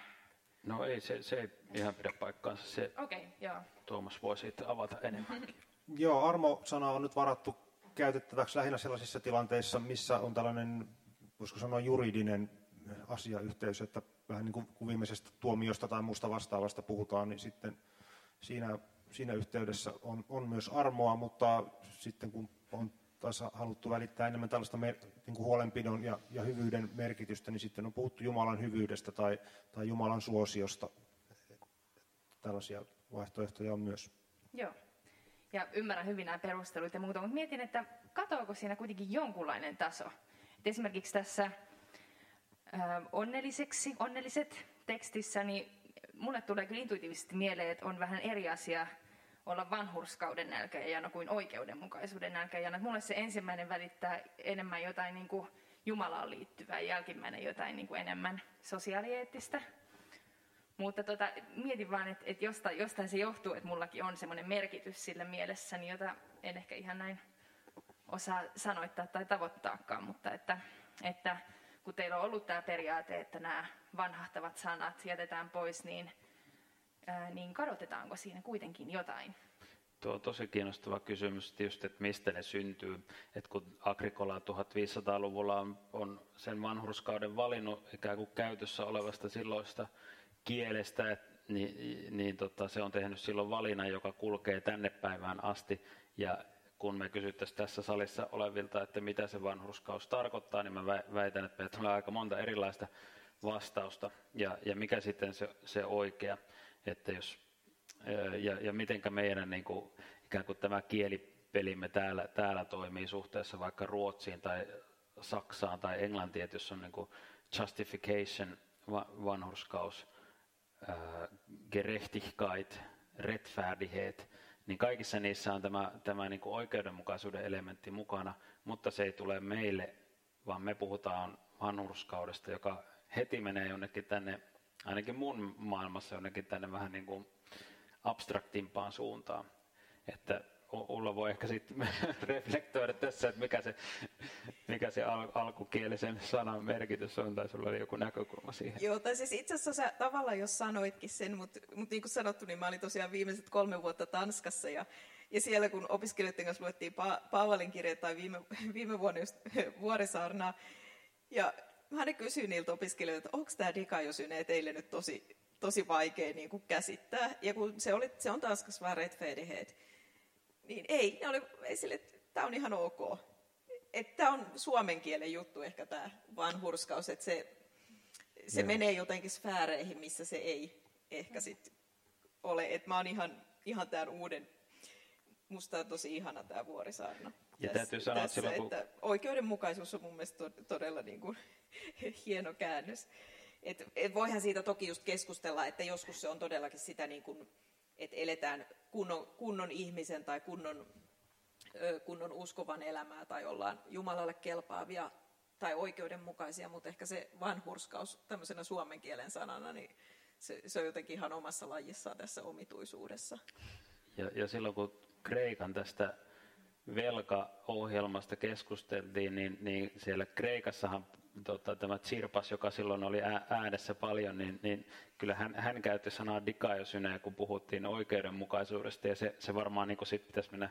No ei, se, se ei ihan pidä paikkaansa. Se, okay, joo. Tuomas voi sitten avata enemmän. joo, armo-sana on nyt varattu käytettäväksi lähinnä sellaisissa tilanteissa, missä on tällainen, voisiko sanoa juridinen asiayhteys, että vähän niin kuin viimeisestä tuomiosta tai muusta vastaavasta puhutaan, niin sitten siinä, siinä yhteydessä on, on myös armoa, mutta sitten kun on taas haluttu välittää enemmän tällaista mer- niin kuin huolenpidon ja, ja hyvyyden merkitystä, niin sitten on puhuttu Jumalan hyvyydestä tai, tai Jumalan suosiosta. Tällaisia vaihtoehtoja on myös. Joo. Ja ymmärrän hyvin nämä perustelut ja muuta, mutta mietin, että katoako siinä kuitenkin jonkunlainen taso. Et esimerkiksi tässä äh, onnelliseksi, onnelliset tekstissä, niin mulle tulee kyllä intuitiivisesti mieleen, että on vähän eri asia olla vanhurskauden nälkäjänä kuin oikeudenmukaisuuden nälkäjänä. Mulle se ensimmäinen välittää enemmän jotain niin kuin Jumalaan liittyvää, jälkimmäinen jotain niin kuin enemmän sosiaalieettistä. Mutta tota, mietin vaan, että, että jostain, jostain se johtuu, että mullakin on semmoinen merkitys sille mielessäni, jota en ehkä ihan näin osaa sanoittaa tai tavoittaakaan, mutta että, että kun teillä on ollut tämä periaate, että nämä vanhahtavat sanat jätetään pois, niin niin kadotetaanko siinä kuitenkin jotain? Tuo on tosi kiinnostava kysymys tietysti, että mistä ne syntyy. että kun Agrikola 1500-luvulla on, on sen vanhurskauden valinnut ikään kuin käytössä olevasta silloista kielestä, et, niin, niin tota, se on tehnyt silloin valinnan, joka kulkee tänne päivään asti. Ja kun me kysyttäisiin tässä salissa olevilta, että mitä se vanhurskaus tarkoittaa, niin mä väitän, että meillä tulee aika monta erilaista vastausta. Ja, ja mikä sitten se, se oikea että jos, ja, ja mitenkä meidän niin kuin, ikään kuin tämä kielipelimme täällä, täällä toimii suhteessa vaikka Ruotsiin tai Saksaan tai Englantiin, että jos on niin kuin justification, vanhurskaus, gerechtigkeit, rättfärdighet, niin kaikissa niissä on tämä, tämä niin kuin oikeudenmukaisuuden elementti mukana, mutta se ei tule meille, vaan me puhutaan vanhurskaudesta, joka heti menee jonnekin tänne ainakin mun maailmassa jonnekin tänne vähän niin kuin abstraktimpaan suuntaan. Että Ulla voi ehkä sitten <laughs> reflektoida tässä, että mikä se, mikä se al- alkukielisen sanan merkitys on, tai sulla oli joku näkökulma siihen. Joo, tai siis itse asiassa sä tavallaan jos sanoitkin sen, mutta, mutta niin kuin sanottu, niin mä olin tosiaan viimeiset kolme vuotta Tanskassa, ja, ja siellä kun opiskelijoiden kanssa luettiin pa- Paavalin kirjaa tai viime, <laughs> viime vuonna just <laughs> Vuorisaarnaa, ja mä aina kysyin niiltä opiskelijoilta, että onko tämä dikajosyne teille nyt tosi, tosi vaikea niin kuin käsittää. Ja kun se, oli, se on Tanskassa vaan rättfärdighet, niin ei, ne oli ei sille, että tämä on ihan ok. Että tämä on suomen kielen juttu ehkä tämä vanhurskaus, että se, se menee jotenkin sfääreihin, missä se ei ehkä sitten ole. Että mä oon ihan, ihan tämän uuden, musta on tosi ihana tämä Vuorisaarna. Ja tässä, täytyy sanoa, tässä, että, silloin, kun... että oikeudenmukaisuus on mun mielestä todella niin kuin <laughs> hieno käännös. Et, et voihan siitä toki just keskustella, että joskus se on todellakin sitä, niin kuin, että eletään kunnon, kunnon ihmisen tai kunnon, kunnon uskovan elämää tai ollaan Jumalalle kelpaavia tai oikeudenmukaisia, mutta ehkä se vanhurskaus tämmöisenä suomen kielen sanana, niin se, se on jotenkin ihan omassa lajissaan tässä omituisuudessa. Ja, ja silloin kun Kreikan tästä velkaohjelmasta keskusteltiin, niin, niin siellä Kreikassahan tota, tämä Tsirpas, joka silloin oli äänessä paljon, niin, niin kyllä hän, hän käytti sanaa dikaiosyneä, kun puhuttiin oikeudenmukaisuudesta, ja se, se varmaan niin sit pitäisi mennä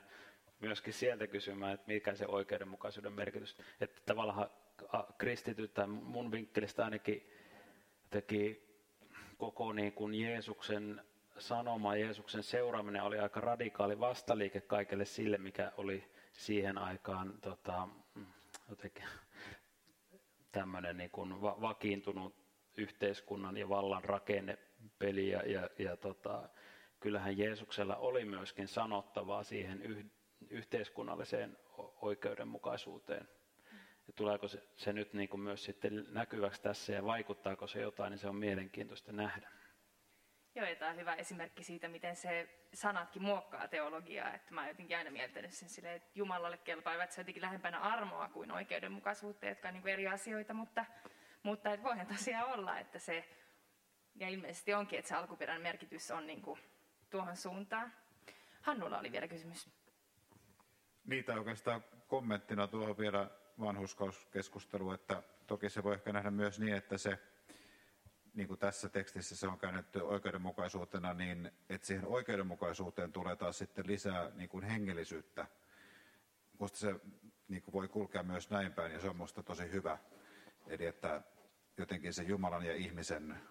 myöskin sieltä kysymään, että mikä se oikeudenmukaisuuden merkitys. Että tavallaan kristityt tai mun vinkkelistä ainakin teki koko niin kuin Jeesuksen sanoma, Jeesuksen seuraaminen oli aika radikaali vastaliike kaikelle sille, mikä oli siihen aikaan tota, jotenkin tämmöinen niin kuin va- vakiintunut yhteiskunnan ja vallan rakennepeli. Ja, ja, ja tota, kyllähän Jeesuksella oli myöskin sanottavaa siihen yh, yhteiskunnalliseen oikeudenmukaisuuteen. Ja tuleeko se, se nyt niin kuin myös sitten näkyväksi tässä ja vaikuttaako se jotain, niin se on mielenkiintoista nähdä. Joo, ja tämä on hyvä esimerkki siitä, miten se sanatkin muokkaa teologiaa. Että mä oon jotenkin aina mieltänyt sen silleen, että Jumalalle kelpaa, se jotenkin lähempänä armoa kuin oikeudenmukaisuutta, jotka on niin eri asioita, mutta, mutta et voihan tosiaan olla, että se, ja ilmeisesti onkin, että se alkuperäinen merkitys on niin kuin tuohon suuntaan. Hannulla oli vielä kysymys. Niitä oikeastaan kommenttina tuohon vielä vanhuskauskeskusteluun, että toki se voi ehkä nähdä myös niin, että se niin kuin tässä tekstissä se on käännetty oikeudenmukaisuutena, niin että siihen oikeudenmukaisuuteen tulee taas sitten lisää niin kuin hengellisyyttä. Musta se niin kuin voi kulkea myös näin päin ja se on musta tosi hyvä. Eli että jotenkin se Jumalan ja ihmisen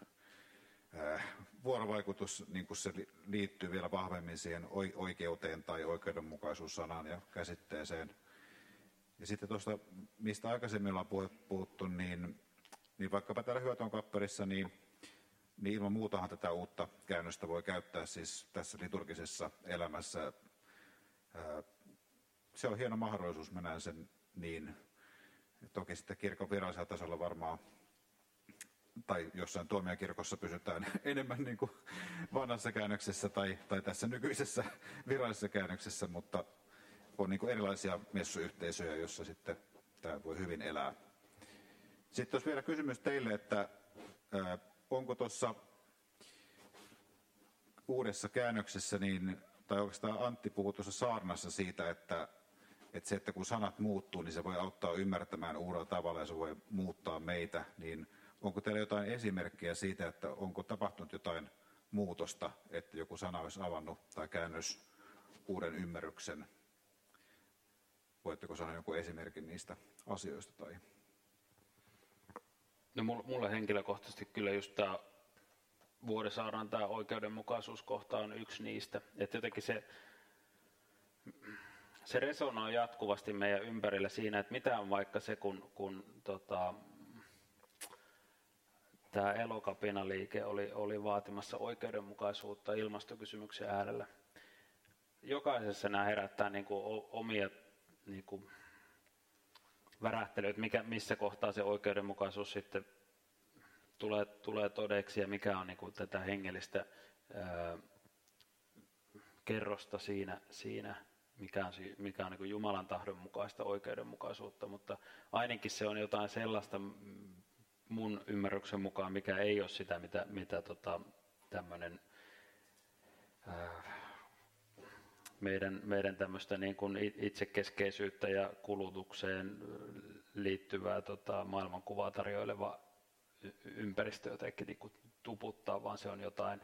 äh, vuorovaikutus niin kuin se liittyy vielä vahvemmin siihen oikeuteen tai oikeudenmukaisuussanaan ja käsitteeseen. Ja sitten tuosta, mistä aikaisemmin ollaan puhuttu, niin niin vaikkapa täällä Hyöton kappelissa, niin, niin ilman muutahan tätä uutta käännöstä voi käyttää siis tässä liturgisessa elämässä. Se on hieno mahdollisuus, mä näen sen niin. Toki sitten kirkon virallisella tasolla varmaan tai jossain tuomiokirkossa pysytään <laughs> enemmän niin kuin vanhassa käännöksessä tai, tai tässä nykyisessä virallisessa käännöksessä, mutta on niin kuin erilaisia messuyhteisöjä, joissa sitten tämä voi hyvin elää. Sitten olisi vielä kysymys teille, että onko tuossa uudessa käännöksessä, niin, tai oikeastaan Antti puhui tuossa saarnassa siitä, että, että se, että kun sanat muuttuu, niin se voi auttaa ymmärtämään uudella tavalla ja se voi muuttaa meitä, niin onko teillä jotain esimerkkiä siitä, että onko tapahtunut jotain muutosta, että joku sana olisi avannut tai käännös uuden ymmärryksen? Voitteko sanoa joku esimerkin niistä asioista tai No mulle henkilökohtaisesti kyllä just tämä Vuodesaaran tämä oikeudenmukaisuuskohta on yksi niistä. Että jotenkin se, se resonoi jatkuvasti meidän ympärillä siinä, että mitä on vaikka se, kun, kun tota, tämä elokapinaliike oli, oli vaatimassa oikeudenmukaisuutta ilmastokysymyksen äärellä. Jokaisessa nämä herättää niin kuin omia niin kuin värähtely, että mikä, missä kohtaa se oikeudenmukaisuus sitten tulee, tulee todeksi ja mikä on niin kuin tätä hengellistä ää, kerrosta siinä, siinä mikä on, mikä on niin Jumalan tahdon mukaista oikeudenmukaisuutta, mutta ainakin se on jotain sellaista mun ymmärryksen mukaan, mikä ei ole sitä, mitä, mitä tota, tämmöinen meidän, meidän tämmöistä niin kuin itsekeskeisyyttä ja kulutukseen liittyvää tota, maailmankuvaa tarjoileva ympäristö jotenkin niin kuin tuputtaa, vaan se on jotain,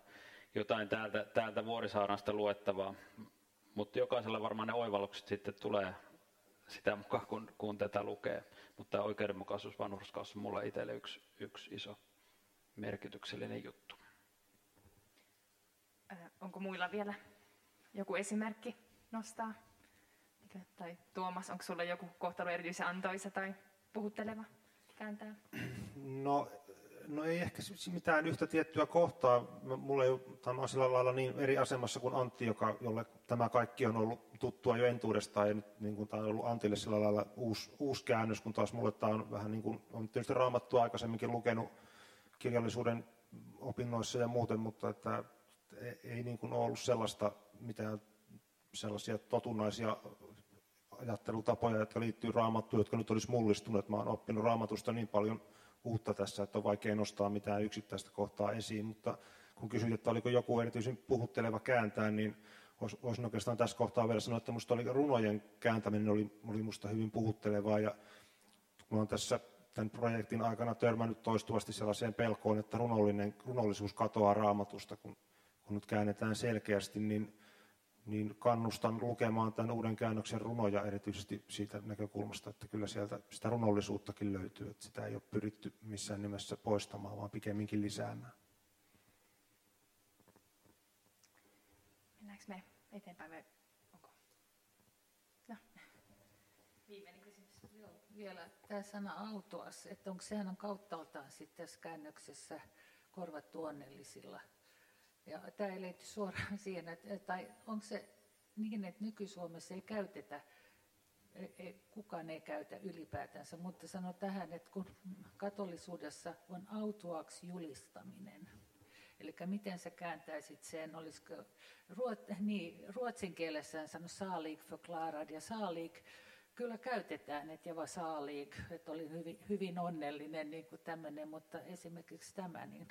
jotain täältä, täältä Vuorisaarasta luettavaa. Mutta jokaisella varmaan ne oivallukset sitten tulee sitä mukaan, kun, kun tätä lukee. Mutta oikeudenmukaisuus vanhurskaus on mulle itselle yksi, yksi iso merkityksellinen juttu. onko muilla vielä joku esimerkki nostaa? Tai Tuomas, onko sulla joku kohtalo erityisen antoisa tai puhutteleva kääntää? No, no ei ehkä mitään yhtä tiettyä kohtaa. Mulla ei on sillä lailla niin eri asemassa kuin Antti, joka, jolle tämä kaikki on ollut tuttua jo entuudestaan. Ja nyt niin kuin tämä on ollut Antille sillä lailla uusi, uusi käännös, kun taas mulle tämä on vähän niin kuin, on tietysti raamattua aikaisemminkin lukenut kirjallisuuden opinnoissa ja muuten, mutta että ei, niin kuin ollut sellaista mitään sellaisia totunnaisia ajattelutapoja, jotka liittyy raamattuun, jotka nyt olisi mullistuneet. Mä olen oppinut raamatusta niin paljon uutta tässä, että on vaikea nostaa mitään yksittäistä kohtaa esiin, mutta kun kysyit, että oliko joku erityisen puhutteleva kääntää, niin voisin oikeastaan tässä kohtaa vielä sanoa, että minusta oli runojen kääntäminen oli, oli minusta hyvin puhuttelevaa ja kun olen tässä tämän projektin aikana törmännyt toistuvasti sellaiseen pelkoon, että runollinen, runollisuus katoaa raamatusta, kun, kun nyt käännetään selkeästi, niin niin kannustan lukemaan tämän uuden käännöksen runoja erityisesti siitä näkökulmasta, että kyllä sieltä sitä runollisuuttakin löytyy, että sitä ei ole pyritty missään nimessä poistamaan, vaan pikemminkin lisäämään. Mennäänkö me eteenpäin vai onko? No. Viimeinen kysymys. Joo, vielä tämä sana autoas, että onko sehän on kauttaaltaan sitten tässä käännöksessä korvattu onnellisilla. Ja tämä ei liity suoraan <laughs> siihen, että, tai onko se niin, että nyky-Suomessa ei käytetä, ei, kukaan ei käytä ylipäätänsä, mutta sano tähän, että kun katolisuudessa on autuaksi julistaminen, Eli miten sä kääntäisit sen, olisiko ruot, <laughs> niin, ruotsin kielessä sano salig förklarad ja salig kyllä käytetään, että java salig, että oli hyvin, hyvin onnellinen niin kuin tämmöinen, mutta esimerkiksi tämä, niin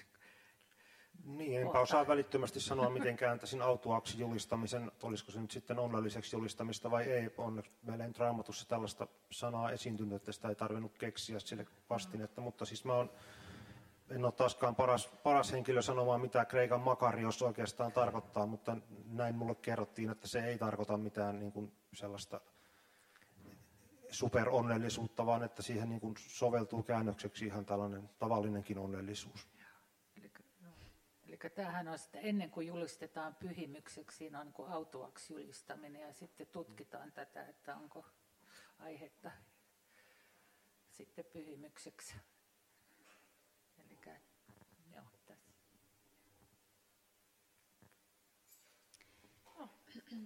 niin, enpä osaa välittömästi sanoa, miten kääntäisin autuaksi julistamisen, olisiko se nyt sitten onnelliseksi julistamista vai ei. Onneksi meillä ei nyt raamatussa tällaista sanaa esiintynyt, että sitä ei tarvinnut keksiä sille vastinetta, mutta siis mä oon en ole taaskaan paras, paras henkilö sanomaan, mitä Kreikan makarios oikeastaan tarkoittaa, mutta näin mulle kerrottiin, että se ei tarkoita mitään niin kuin sellaista superonnellisuutta, vaan että siihen niin kuin soveltuu käännökseksi ihan tällainen tavallinenkin onnellisuus. Eli, no, eli tämähän on sitten ennen kuin julistetaan pyhimykseksi, siinä on niin autuaksi julistaminen ja sitten tutkitaan tätä, että onko aihetta sitten pyhimykseksi.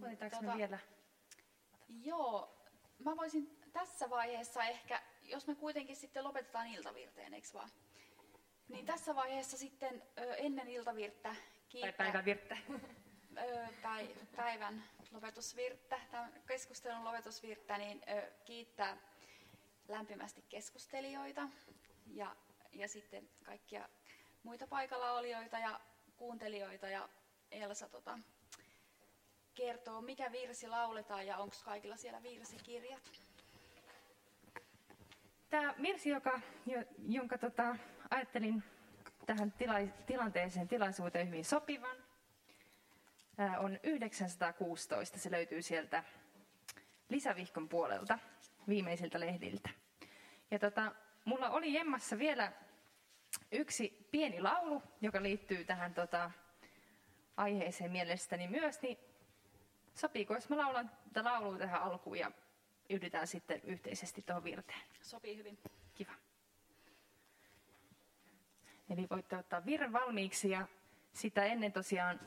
Otetaanko tota, me vielä? Joo, mä voisin tässä vaiheessa ehkä, jos me kuitenkin sitten lopetetaan iltavirteen, eikö vaan? Niin tässä vaiheessa sitten ennen iltavirttä kiittää... <laughs> Tai päivän virttä. Päi, päivän lopetusvirttä, tämän keskustelun lopetusvirttä, niin kiittää lämpimästi keskustelijoita ja, ja sitten kaikkia muita paikalla olijoita ja kuuntelijoita ja Elsa tota, kertoo, mikä virsi lauletaan ja onko kaikilla siellä virsikirjat? Tämä virsi, joka, jonka tota, ajattelin tähän tila, tilanteeseen, tilaisuuteen hyvin sopivan, on 916. Se löytyy sieltä lisävihkon puolelta, viimeisiltä lehdiltä. Ja tota, mulla oli jemmassa vielä yksi pieni laulu, joka liittyy tähän tota, aiheeseen mielestäni myös, niin Sopiiko, jos mä laulan tätä laulua tähän alkuun ja yhditään sitten yhteisesti tuohon virteen? Sopii hyvin. Kiva. Eli voitte ottaa virren valmiiksi ja sitä ennen tosiaan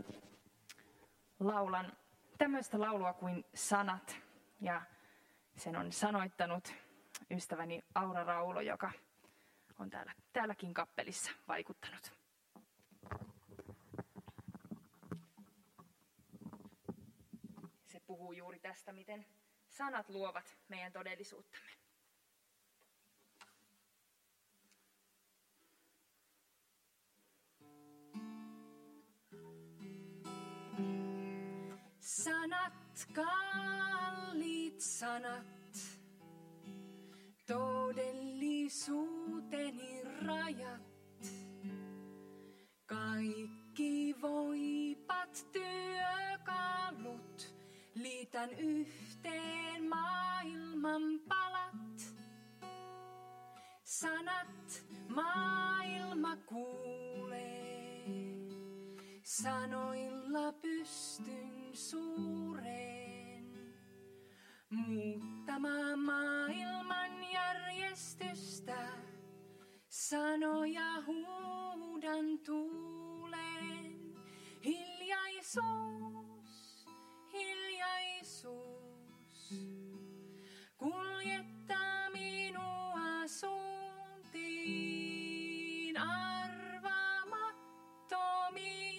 laulan tämmöistä laulua kuin Sanat. Ja sen on sanoittanut ystäväni Aura Raulo, joka on täällä, täälläkin kappelissa vaikuttanut. puhuu juuri tästä, miten sanat luovat meidän todellisuuttamme. Sanat, kalliit sanat, todellisuuteni rajat. Kaikki voipat työkalut Liitän yhteen maailman palat. Sanat maailma kuulee. Sanoilla pystyn suureen. Muuttamaan maailman järjestystä. Sanoja huudan tuuleen. Hiljaisuus hiljaisuus kuljettaa minua suuntiin arvaamattomiin.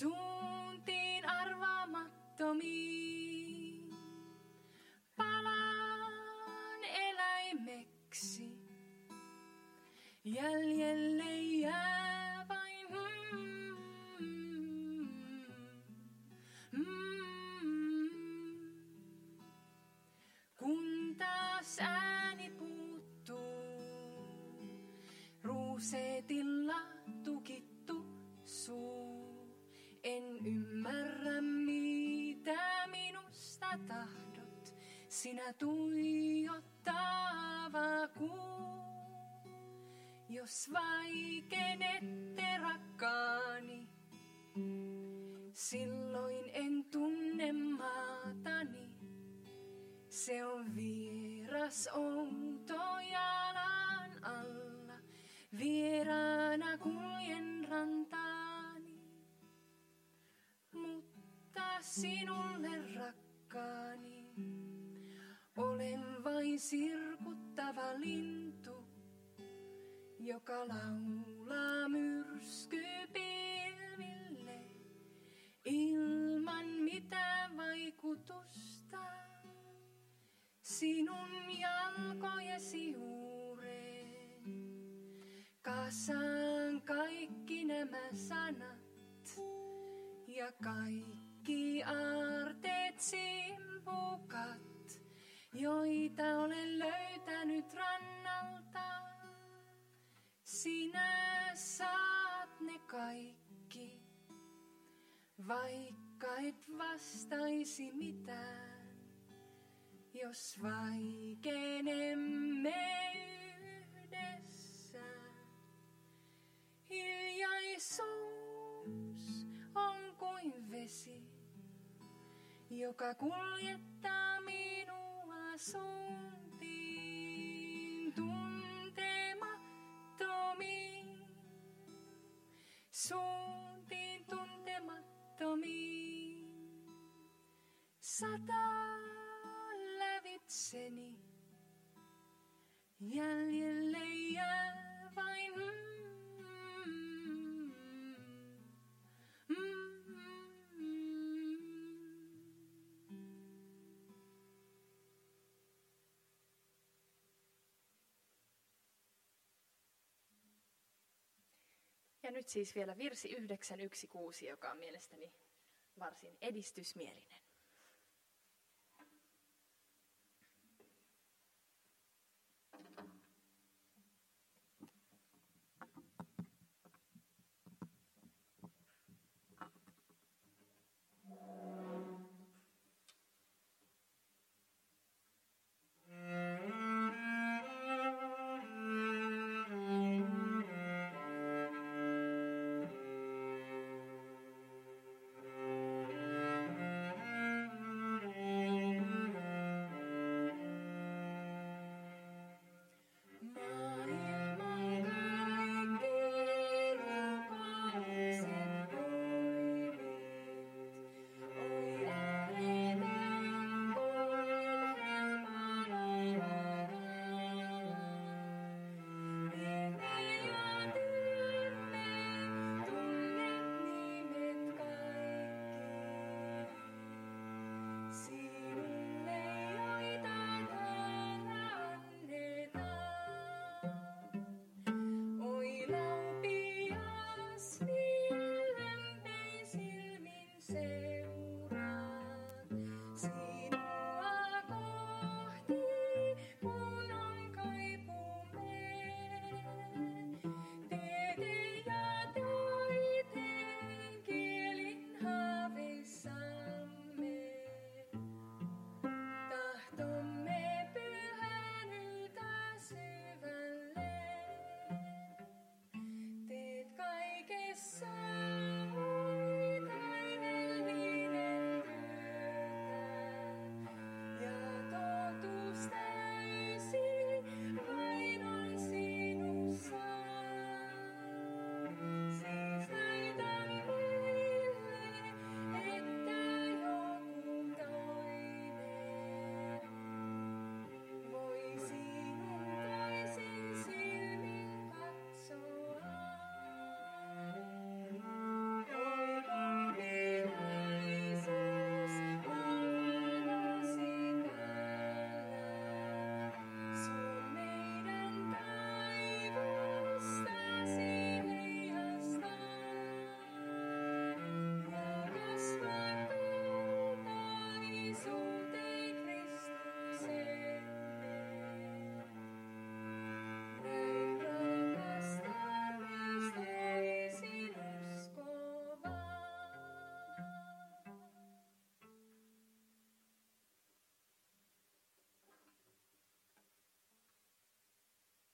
Suuntiin arvaamattomiin. Palaan eläimeksi. Jäljelle jää Sinä tuijottava kuu, jos vaikenette rakkaani, silloin en tunne maatani. Se on vieras outo jalan alla, vieraana kuljen rantaani. Mutta sinulle joka laulaa myrskypilville ilman mitään vaikutusta. Sinun jalkojesi juureen kasaan kaikki nämä sanat ja kaikki aarteet simpukat, joita olen löytänyt rannalta. Sinä saat ne kaikki, vaikka et vastaisi mitään. Jos vaikenemme yhdessä, hiljaisuus on kuin vesi, joka kuljettaa minua suuntiin tuntemattomiin. Suuntiin tuntemattomiin. Sata lävitseni, jäljelle jää vain mm, Ja nyt siis vielä virsi 916, joka on mielestäni varsin edistysmielinen.